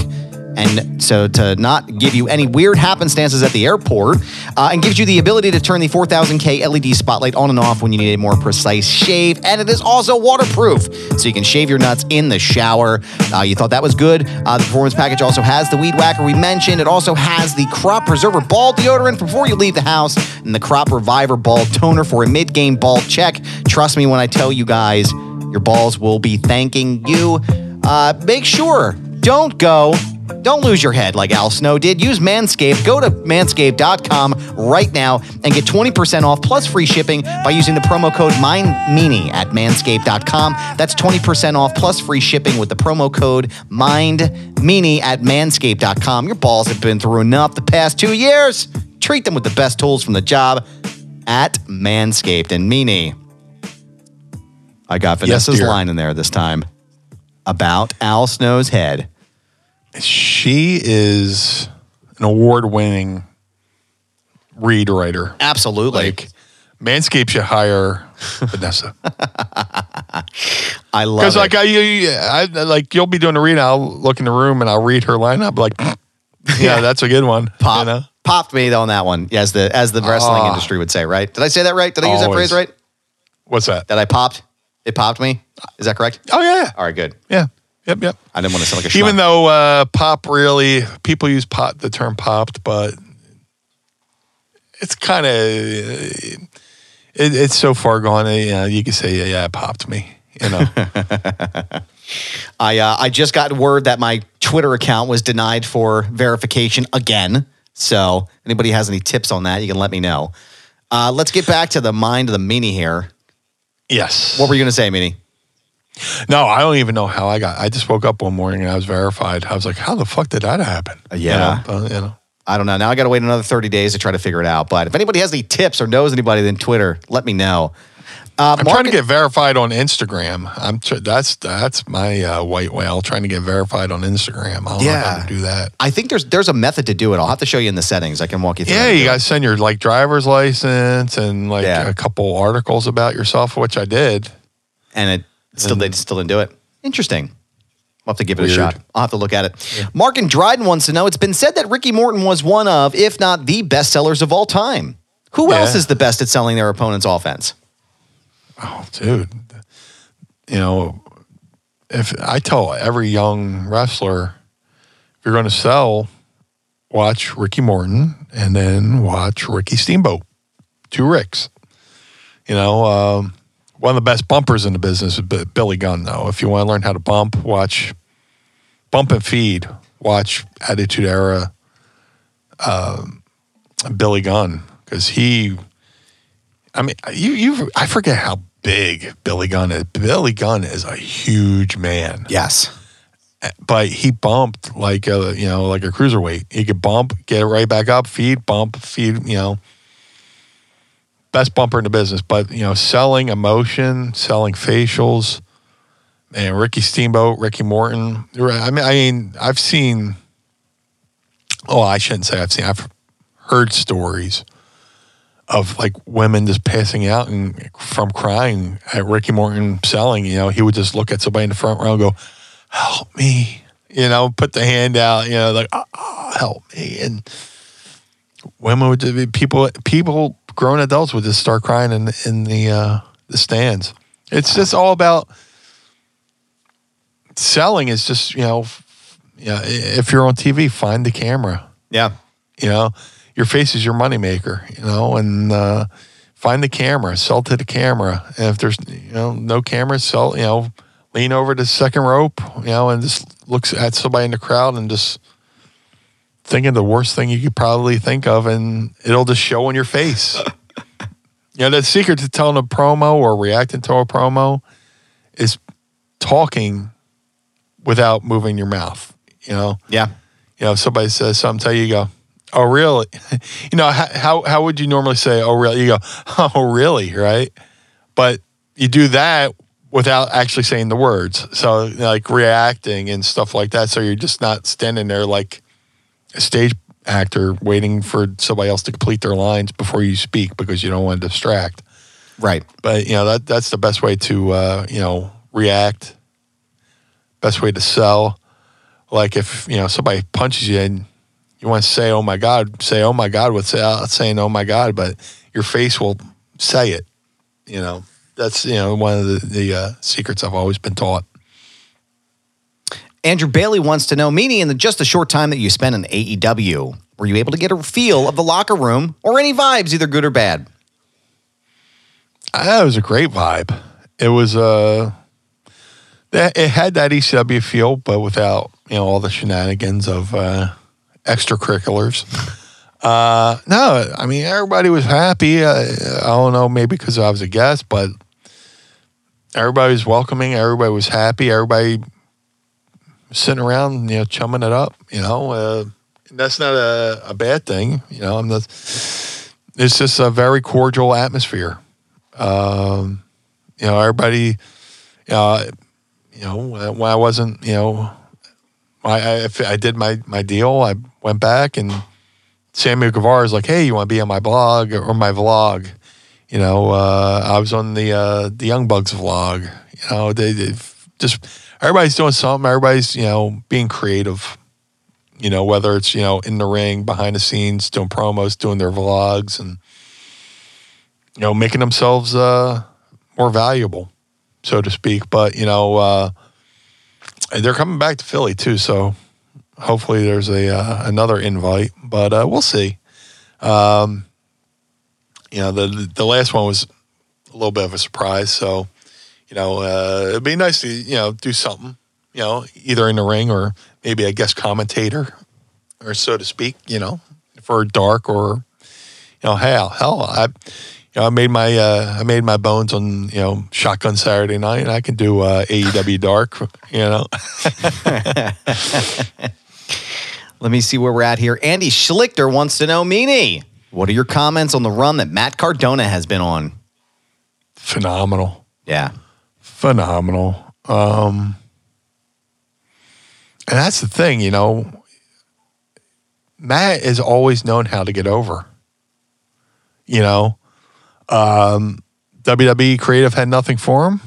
and so to not give you any weird happenstances at the airport, uh, and gives you the ability to turn the 4000K LED spotlight on and off when you need a more precise shave. And it is also waterproof, so you can shave your nuts in the shower. Uh, you thought that was good. Uh, the performance package also has the weed whacker we mentioned. It also has the crop preserver ball deodorant before you leave the house, and the crop reviver ball toner for a mid-game ball check. Trust me when I tell you guys, your balls will be thanking you. Uh, make sure don't go don't lose your head like Al Snow did. Use Manscaped. Go to manscaped.com right now and get 20% off plus free shipping by using the promo code MINDMEANIE at manscaped.com. That's 20% off plus free shipping with the promo code MINDMEANIE at manscaped.com. Your balls have been through enough the past two years. Treat them with the best tools from the job at Manscaped. And Meanie, I got Vanessa's dear. line in there this time about Al Snow's head. She is an award winning read writer. Absolutely. Like Manscaped should hire Vanessa I love because it. like I, you- I, like you'll be doing a read. I'll look in the room and I'll read her lineup. Like, yeah, that's a good one. Pop, You know? popped me on that one, as the as the wrestling Ah. industry would say, right? Did I say that right? Did I use that phrase right? What's that? That I popped? It popped me? Is that correct? Oh yeah, All right, good. yeah, yep, yep. I didn't want to sound like a Even schmuck. though uh, pop really, people use pop the term popped, but it's kind of it, it's so far gone. You know, you can say, yeah, yeah, it popped me. You know, I uh, I just got word that my Twitter account was denied for verification again. So anybody has any tips on that, you can let me know. Uh, let's get back to the mind of the meanie here. yes. What were you going to say, meanie? No, I don't even know how I got. I just woke up one morning and I was verified. I was like, how the fuck did that happen? yeah. you know, uh, you know. I don't know. Now I got to wait another 30 days to try to figure it out. But if anybody has any tips or knows anybody, then Twitter, let me know. Uh, I'm trying to get verified on Instagram. I'm tr- that's that's my uh, white whale trying to get verified on Instagram. I don't know Yeah. how to do that. I think there's there's a method to do it. I'll have to show you in the settings. I can walk you through. Yeah, you do guys send your like driver's license and like Yeah. a couple articles about yourself, which I did. and it still they still didn't do it. Interesting. I'll have to give it a shot. I'll have to look at it. Mark and Dryden wants to know. It's been said that Ricky Morton was one of, if not the best sellers of all time. Who Yeah. else is the best at selling their opponent's offense? Oh, dude. You know, if I tell every young wrestler, if you're going to sell, watch Ricky Morton and then watch Ricky Steamboat, two Ricks. You know, um, one of the best bumpers in the business is Billy Gunn, though. If you want to learn how to bump, watch Bump and Feed, watch Attitude Era, um, Billy Gunn, because he I mean, you you I forget how big Billy Gunn is. Billy Gunn is a huge man, Yes. but he bumped like a you know like a cruiserweight. He could bump, get it right back up, feed, bump, feed. You know, best bumper in the business. But you know, selling emotion, selling facials, and Ricky Steamboat, Ricky Morton. I mean, I mean, I've seen. Oh, I shouldn't say I've seen. I've heard stories of like women just passing out and from crying at Ricky Morton selling. You know, he would just look at somebody in the front row and go, "Help me!" You know, put the hand out. You know, like, "Ah, ah, "Help me!" And women would be people. People, grown adults would just start crying in in the uh, the stands. It's just all about selling. Is just you know, f- you know, i- if you're on TV, find the camera Yeah. you know your face is your moneymaker you know and uh, find the camera sell to the camera and if there's you know no camera sell you know lean over to the second rope you know and just looks at somebody in the crowd and just thinking the worst thing you could probably think of and it'll just show on your face you know the secret to telling a promo or reacting to a promo is talking without moving your mouth you know Yeah. you know, if somebody says something to you, you go, "Oh, really?" You know, how how, how would you normally say, "Oh, really?" You go, "Oh, really?" Right? But you do that without actually saying the words, so like reacting and stuff like that. So you're just not standing there like stage actor waiting for somebody else to complete their lines before you speak because you don't want to distract. Right. But you know that that's the best way to uh, you know react. Best way to sell. Like if you know somebody punches you and you want to say "Oh my God," say "Oh my God" without saying "Oh my God," but your face will say it. You know that's you know one of the the uh, secrets I've always been taught. Andrew Bailey wants to know, meanie in the just the short time that you spent in AEW, were you able to get a feel of the locker room or any vibes, either good or bad? It was a great vibe. It was uh it had that ECW feel, but without you know all the shenanigans of uh, extracurriculars. Uh, no, I mean everybody was happy. Uh, I don't know, maybe because I was a guest, but everybody was welcoming. Everybody was happy. Everybody sitting around, you know, chumming it up. You know, uh, that's not a, a bad thing. You know, I'm not. It's just a very cordial atmosphere um, you know, everybody, uh, you know, when I wasn't, you know, I, I, I did my, my deal, I went back and Samuel Guevara is like, hey, you want to be on my blog or my vlog? You know, uh, I was on the uh, the Young Bucks vlog. You know, they, they just everybody's doing something. Everybody's you know being creative. You know, whether it's you know in the ring, behind the scenes, doing promos, doing their vlogs, and you know making themselves uh, more valuable, so to speak. But you know, uh, they're coming back to Philly too, so hopefully there's a uh, another invite. But uh, we'll see. Um, you know, the the last one was a little bit of a surprise. So, you know, uh, it'd be nice to you know do something. You know, either in the ring or maybe a guest commentator, or so to speak. You know, for dark or you know, hell, hell, I. You know, I made my uh, I made my bones on you know Shotgun Saturday Night. and I can do uh, AEW Dark. You know, Let me see where we're at here. Andy Schlichter wants to know, Meanie, what are your comments on the run that Matt Cardona has been on? phenomenal. Yeah. Phenomenal. Um, and that's the thing, you know. Matt has always known how to get over. You know, um, WWE Creative had nothing for him,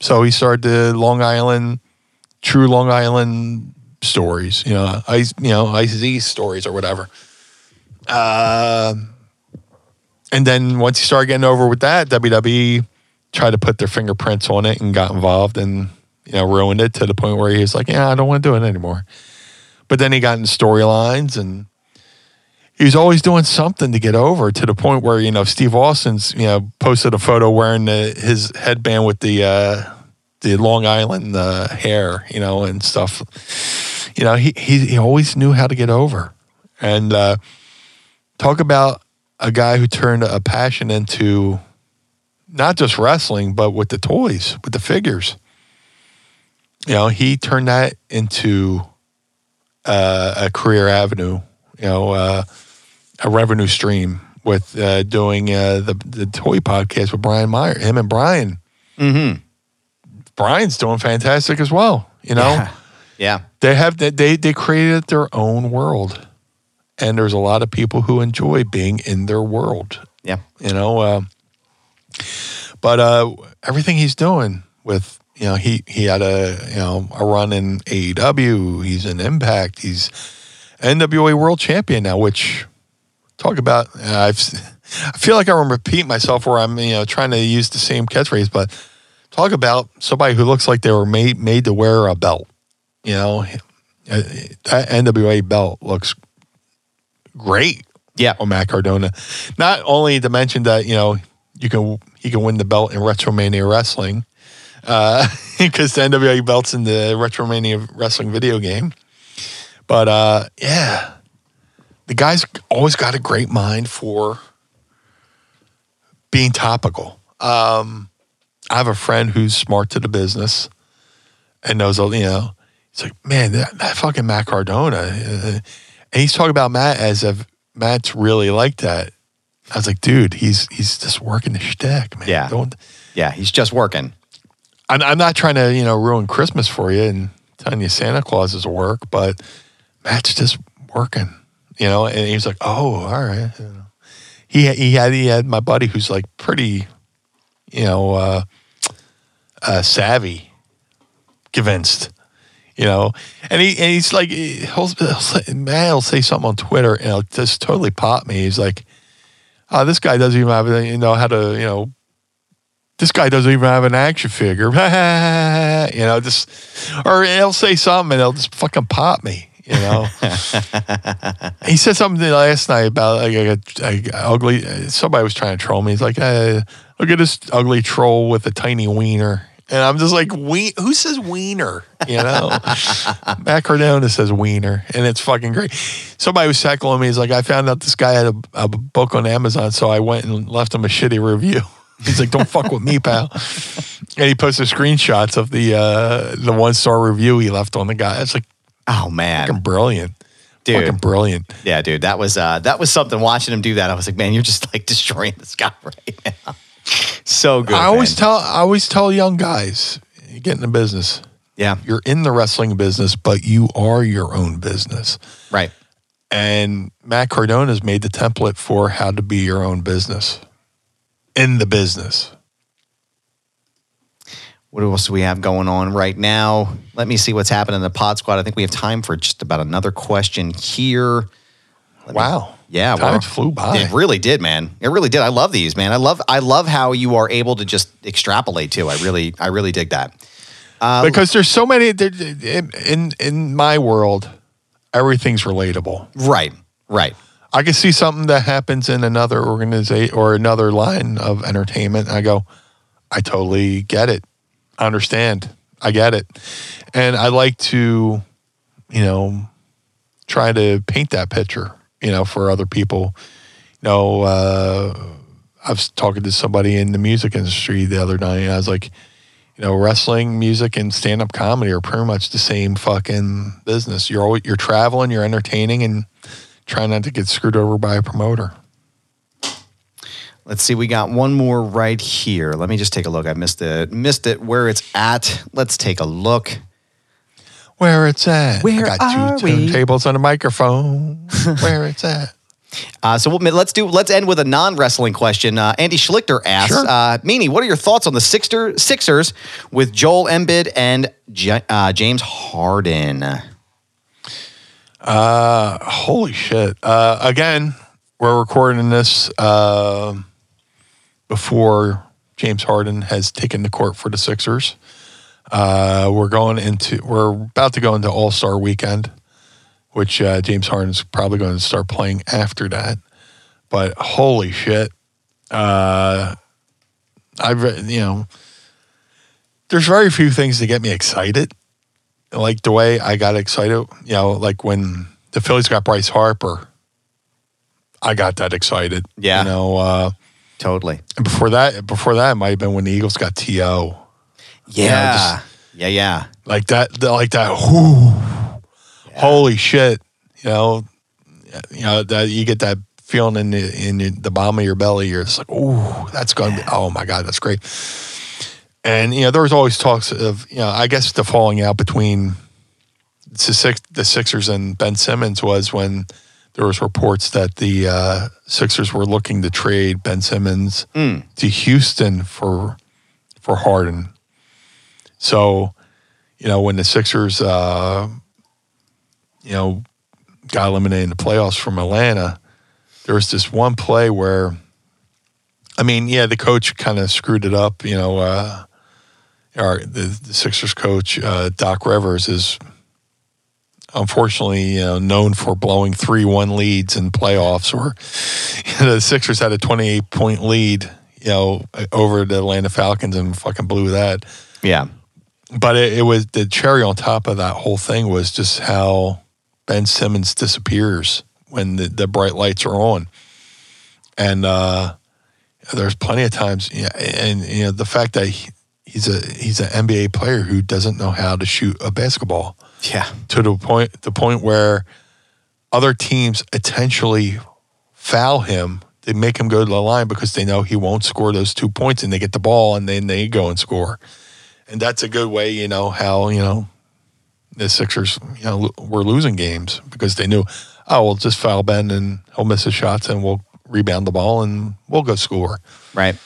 so he started the Long Island, true Long Island stories. You know, ice, you know, Ice Z stories or whatever. Um, and then once he started getting over with that, WWE tried to put their fingerprints on it and got involved and you know ruined it to the point where he was like, "Yeah, I don't want to do it anymore." But then he got in storylines and he was always doing something to get over to the point where you know Steve Austin's you know posted a photo wearing the, his headband with the uh, the Long Island uh, hair, you know, and stuff. You know, he he, he always knew how to get over, and uh, talk about a guy who turned a passion into not just wrestling, but with the toys, with the figures. You know, he turned that into uh, a career avenue. You know, uh, a revenue stream with uh, doing uh, the the toy podcast with Brian Meyer. Him and Brian. Mm-hmm. Brian's doing fantastic as well. You know, Yeah. Yeah. they have they they they created their own world, and there's a lot of people who enjoy being in their world. Yeah. you know. But uh, everything he's doing with you know he he had a you know a run in AEW. He's in Impact. He's NWA World Champion now. Which talk about I've I feel like I'm repeating myself where I'm you know trying to use the same catchphrase, but talk about somebody who looks like they were made made to wear a belt. You know, Uh, that NWA belt looks great Yeah. on Matt Cardona. Not only to mention that you know you can he can win the belt in Retromania Wrestling because the NWA belts in the Retromania Wrestling video game, but uh, yeah, the guy's always got a great mind for being topical. Um, I have a friend who's smart to the business and knows you know. He's like, man, that, that fucking Matt Cardona, uh, and he's talking about Matt as if Matt's really like that. I was like, dude, he's he's just working the shtick, man. Yeah. Don't. Yeah. He's just working. I'm, I'm not trying to you know ruin Christmas for you and telling you Santa Claus is work, but Matt's just working, you know. And he was like, oh, all right. You know. He he had he had my buddy who's like pretty, you know, uh, uh, savvy, convinced, you know, and he and he's like he'll, he'll say, Matt will say something on Twitter and it'll just totally pop me. He's like, oh, this guy doesn't even have you know how to you know this guy doesn't even have an action figure. you know, just or he'll say something and it'll just fucking pop me. You know, he said something last night about like a, a, a ugly. Somebody was trying to troll me. He's like, hey, "Look at this ugly troll with a tiny wiener," and I'm just like, "We who says wiener?" You know, Matt Cardona says wiener, and it's fucking great. Somebody was heckling me. He's like, "I found out this guy had a, a book on Amazon, so I went and left him a shitty review." He's like, "Don't fuck with me, pal." And he posted screenshots of the uh, the one star review he left on the guy. It's like Oh man. fucking brilliant, Dude. fucking brilliant. Yeah, dude, that was uh, that was something. Watching him do that, I was like, man, you're just like destroying this guy right now. So good. I always man. tell I always tell young guys, you get in the business. yeah, You're in the wrestling business, but you are your own business. right. And Matt Cardona has made the template for how to be your own business. in the business. What else do we have going on right now? Let me see what's happening in the pod squad. I think we have time for just about another question here. Wow. Yeah, Time well, flew by. It really did, man. It really did. I love these, man. I love I love how you are able to just extrapolate too. I really I really dig that. Um, because there's so many in in in my world, everything's relatable. Right. Right. I can see something that happens in another organization or another line of entertainment. And I go, I totally get it. I understand. I get it. And I like to, you know, try to paint that picture, you know, for other people. You know, uh, I was talking to somebody in the music industry the other night. And I was like, you know, wrestling, music, and stand up comedy are pretty much the same fucking business. You're always, you're traveling, you're entertaining, and trying not to get screwed over by a promoter. Let's see. We got one more right here. Let me just take a look. I missed it. Missed it where it's at. Let's take a look. Where it's at. Where I got are two we? turntables on a microphone. Where it's at. Uh, so we'll, let's do. Let's end with a non-wrestling question. Uh, Andy Schlichter asks, Sure. uh, "Meanie, what are your thoughts on the Sixer, Sixers with Joel Embiid and J- uh, James Harden?" Uh, holy shit. Uh, again, we're recording this uh, before James Harden has taken the court for the Sixers. Uh, we're going into, we're about to go into All Star weekend, which uh, James Harden's probably going to start playing after that. But holy shit. Uh, I've, you know, there's very few things that get me excited like the way I got excited, you know, like when the Phillies got Bryce Harper, I got that excited. Yeah. You know, uh, Totally. and before that, before that, it might have been when the Eagles got T.O. Yeah. just- yeah. Yeah. Like that, like that, whoo, holy shit. You know, you know, that you get that feeling in the, in the, bottom of your belly. You're just like, ooh, that's going to be, oh my God, that's great. And, you know, there was always talks of, you know, I guess the falling out between the, Six, the Sixers and Ben Simmons was when there was reports that the uh, Sixers were looking to trade Ben Simmons to Houston for for Harden. So, you know, when the Sixers, uh, you know, got eliminated in the playoffs from Atlanta, there was this one play where, I mean, yeah, the coach kind of screwed it up. You know, uh, our the, the Sixers coach uh, Doc Rivers is unfortunately you know, known for blowing three one leads in playoffs. Or you know, the Sixers had a twenty eight point lead, you know, over the Atlanta Falcons and fucking blew that Yeah. But it, it was the cherry on top of that whole thing was just how Ben Simmons disappears when the, the bright lights are on. And uh, there's plenty of times, yeah, and you know the fact that he, he's a he's an NBA player who doesn't know how to shoot a basketball Yeah. to the point the point where other teams intentionally foul him. They make him go to the line because they know he won't score those two points, and they get the ball, and then they go and score. And that's a good way, you know, how you know the Sixers, you know, were losing games because they knew, oh, we'll just foul Ben and he'll miss his shots, and we'll rebound the ball and we'll go score. Right.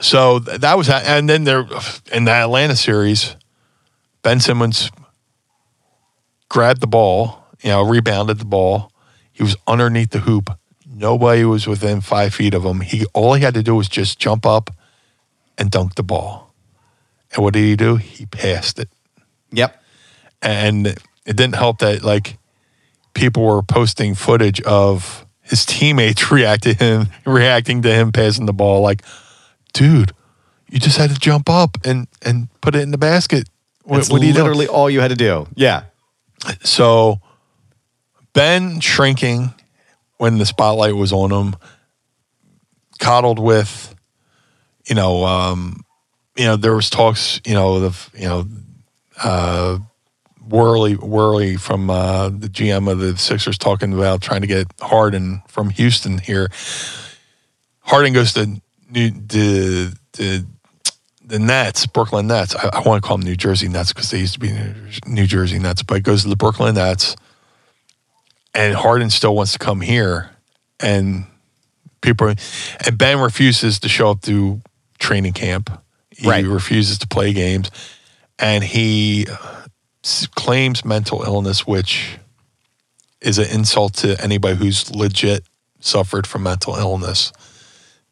So that was, and then there in the Atlanta series, Ben Simmons grabbed the ball, you know, rebounded the ball. He was underneath the hoop. Nobody was within five feet of him. He all he had to do was just jump up and dunk the ball. And what did he do? He passed it. Yep. And it didn't help that like people were posting footage of his teammates reacting him reacting to him passing the ball like, dude, you just had to jump up and and put it in the basket. What, That's what doing? literally all you had to do. Yeah. So Ben shrinking when the spotlight was on him, coddled with, you know, um, you know, there was talks, you know, of you know, uh, Worley Worley from uh, the GM of the Sixers talking about trying to get Harden from Houston here. Harden goes to New the the the Nets, Brooklyn Nets. I, I want to call them New Jersey Nets because they used to be New, Jersey Nets, but it goes to the Brooklyn Nets, and Harden still wants to come here, and people, and Ben refuses to show up to training camp. He Right. refuses to play games, and he claims mental illness, which is an insult to anybody who's legit suffered from mental illness.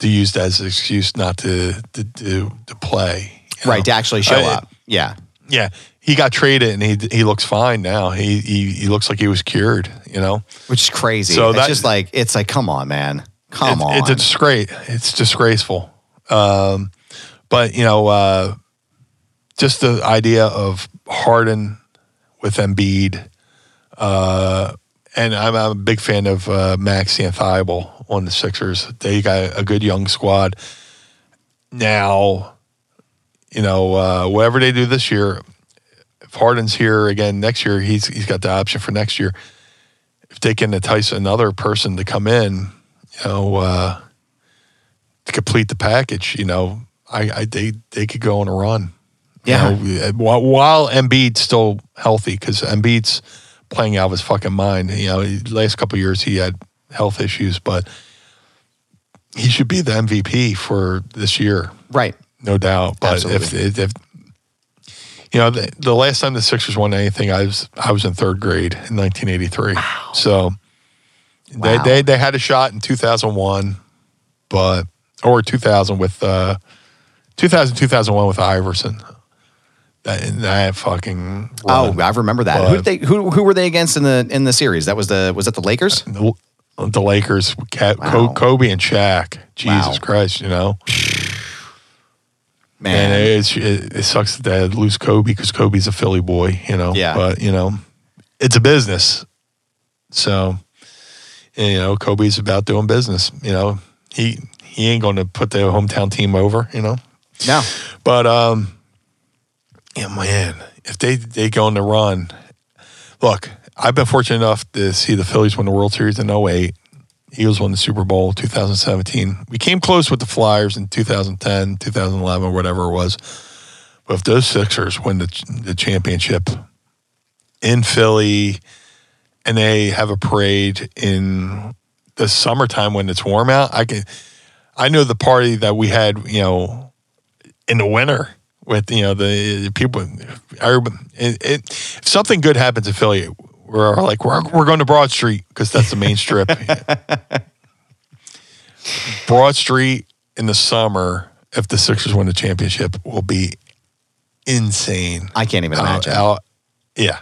To use that as an excuse not to to to, to play, Right, know? to actually show I- up. Yeah. Yeah, he got traded and he he looks fine now. He he, he looks like he was cured. You know, Which is crazy. So it's that- just like it's like, come on, man. Come It- on. it's a disgrace. It's disgraceful. Um, but you know, uh, just the idea of Harden with Embiid, uh, and I'm, I'm a big fan of uh, Matisse Thybulle on the Sixers. They got a good young squad. Now, you know, uh, whatever they do this year, if Harden's here again next year, he's he's got the option for next year. If they can entice another person to come in, you know, uh, to complete the package, you know, I, I they they could go on a run. Yeah. You know, while, while Embiid's still healthy, because Embiid's playing out of his fucking mind. You know, the last couple of years he had health issues, but he should be the MVP for this year, right. no doubt. But if, Absolutely. if, if you know, the, the last time the Sixers won anything, I was I was in third grade in 1983. So they, they they had a shot in 2001, but or 2000 with uh 2000 2001 with Iverson. That that fucking Oh. I remember that. Who they who who were they against in the in the series? That was the was that the Lakers? the, the Lakers, Cat, Wow. Kobe and Shaq. Jesus Wow. Christ, you know. Man. And it's, it, it sucks that they lose Kobe because Kobe's a Philly boy, you know. Yeah. But you know, it's a business. So, you know, Kobe's about doing business. You know, he he ain't going to put the hometown team over. You know. No. But um, yeah, man, if they they go on the run, look, I've been fortunate enough to see the Phillies win the World Series in 08. Eagles won the Super Bowl 2017. We came close with the Flyers in 2010, 2011, whatever it was. But if those Sixers win the the championship in Philly, and they have a parade in the summertime when it's warm out, I can. I know the party that we had, you know, in the winter with you know the people. Everybody, it, it, if something good happens in Philly, we're like we're we're going to Broad Street because that's the main strip. Broad Street in the summer, if the Sixers win the championship, will be insane. I can't even Out- imagine. out- yeah,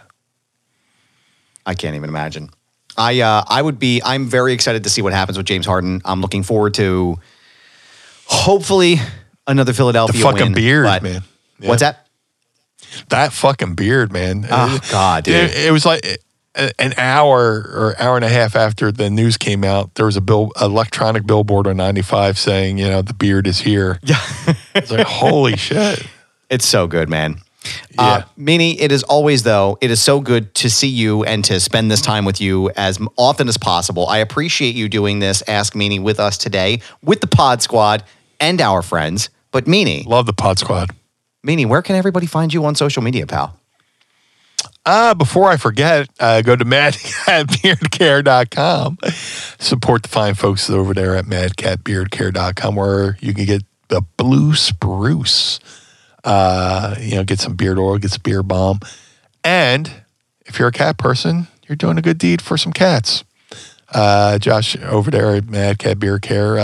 I can't even imagine. I uh, I would be. I'm very excited to see what happens with James Harden. I'm looking forward to hopefully another the Philadelphia fucking win, beard, but- man. Yeah. What's that? That fucking beard, man. Oh, God, dude. It, it was like an hour or hour and a half after the news came out. There was a bill, electronic billboard on 95 saying, you know, the beard is here. Yeah, It's like, holy shit. it's so good, man. Yeah. Uh, Meanie, it is always though. It is so good to see you and to spend this time with you as often as possible. I appreciate you doing this Ask Meanie with us today with the Pod Squad and our friends. But Meanie, Love the Pod Squad. Meanie, where can everybody find you on social media, pal? Uh, before I forget, uh, go to madcatbeardcare.com. Support the fine folks over there at madcatbeardcare.com where you can get the blue spruce. Uh, you know, get some beard oil, get some beard balm. And if you're a cat person, you're doing a good deed for some cats. Uh, Josh over there at Mad Cat Beard Care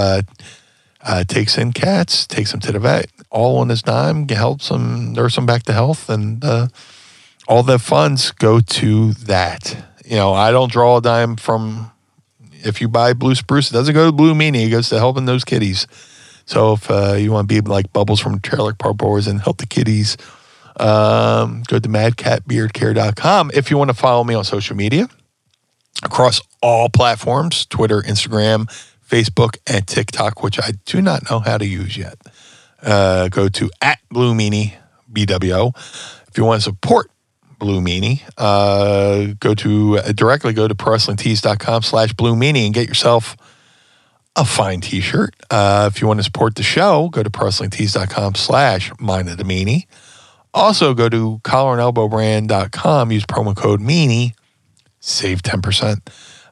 uh, takes in cats, takes them to the vet, all on his dime, helps them nurse them back to health, and uh, all the funds go to that. You know, I don't draw a dime from if you buy Blue Spruce, it doesn't go to Blue Meanie, it goes to helping those kitties. So if uh, you want to be like Bubbles from Trailer Park Boys and help the kitties, um, go to madcatbeardcare.com. If you want to follow me on social media across all platforms Twitter, Instagram, Facebook, and TikTok, which I do not know how to use yet, uh, go to at Blue Meanie BWO. If you want to support Blue Meanie, uh, go to uh, directly go to prowrestlingtees.com slash Blue Meanie and get yourself a fine t-shirt. Uh, if you want to support the show, go to prowrestlingtees.com slash mind of the meanie. Also go to collarandelbowbrand.com, use promo code meanie, save 10%.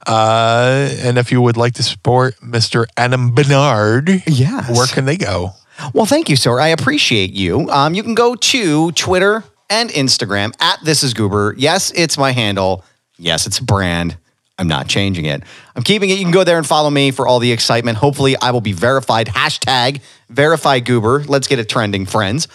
Uh, and if you would like to support Mr. Adam Barnard, Yes. where can they go? Well, thank you, sir. I appreciate you. Um, you can go to Twitter and Instagram at This Is Goober. Yes, it's my handle. Yes, it's a brand. I'm not changing it. I'm keeping it. You can go there and follow me for all the excitement. Hopefully, I will be verified. Hashtag verify Goober. Let's get it trending, friends.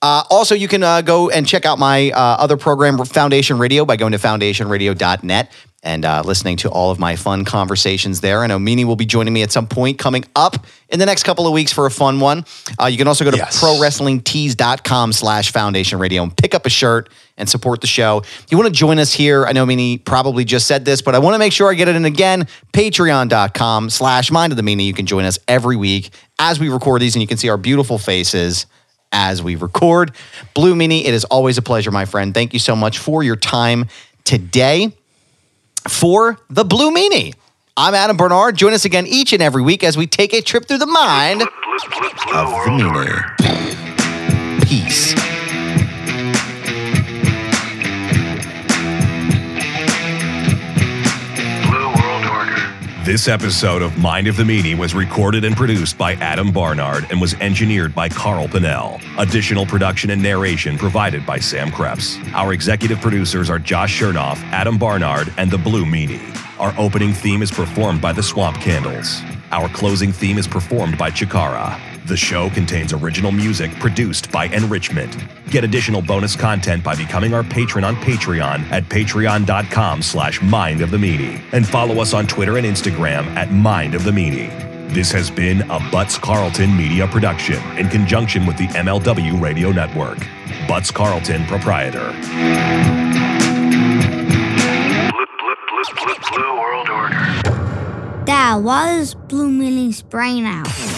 Uh, also, you can uh, go and check out my uh, other program, Foundation Radio, by going to foundationradio.net and uh, listening to all of my fun conversations there. I know Meanie will be joining me at some point coming up in the next couple of weeks for a fun one. Uh, you can also go to Yes. prowrestlingtees.com slash foundation radio and pick up a shirt and support the show. If you want to join us here, I know Meanie probably just said this, but I want to make sure I get it in again. Patreon.com slash mind of the meanie. You can join us every week as we record these and you can see our beautiful faces as we record. Blue Meanie, it is always a pleasure, my friend. Thank you so much for your time today for the Blue Meanie. I'm Adam Barnard. Join us again each and every week as we take a trip through the mind of the Meanie. Peace. This episode of Mind of the Meanie was recorded and produced by Adam Barnard and was engineered by Carl Pannell. Additional production and narration provided by Sam Krebs. Our executive producers are Josh Chernoff, Adam Barnard, and the Blue Meanie. Our opening theme is performed by the Swamp Candles. Our closing theme is performed by Chikara. The show contains original music produced by Enrichment. Get additional bonus content by becoming our patron on Patreon at patreon.com slash mind of the meanie. And follow us on Twitter and Instagram at mind of the meanie. This has been a Butts Carlton media production in conjunction with the MLW Radio Network. Butts Carlton proprietor. Dad, why is Blue Meanie spraying out?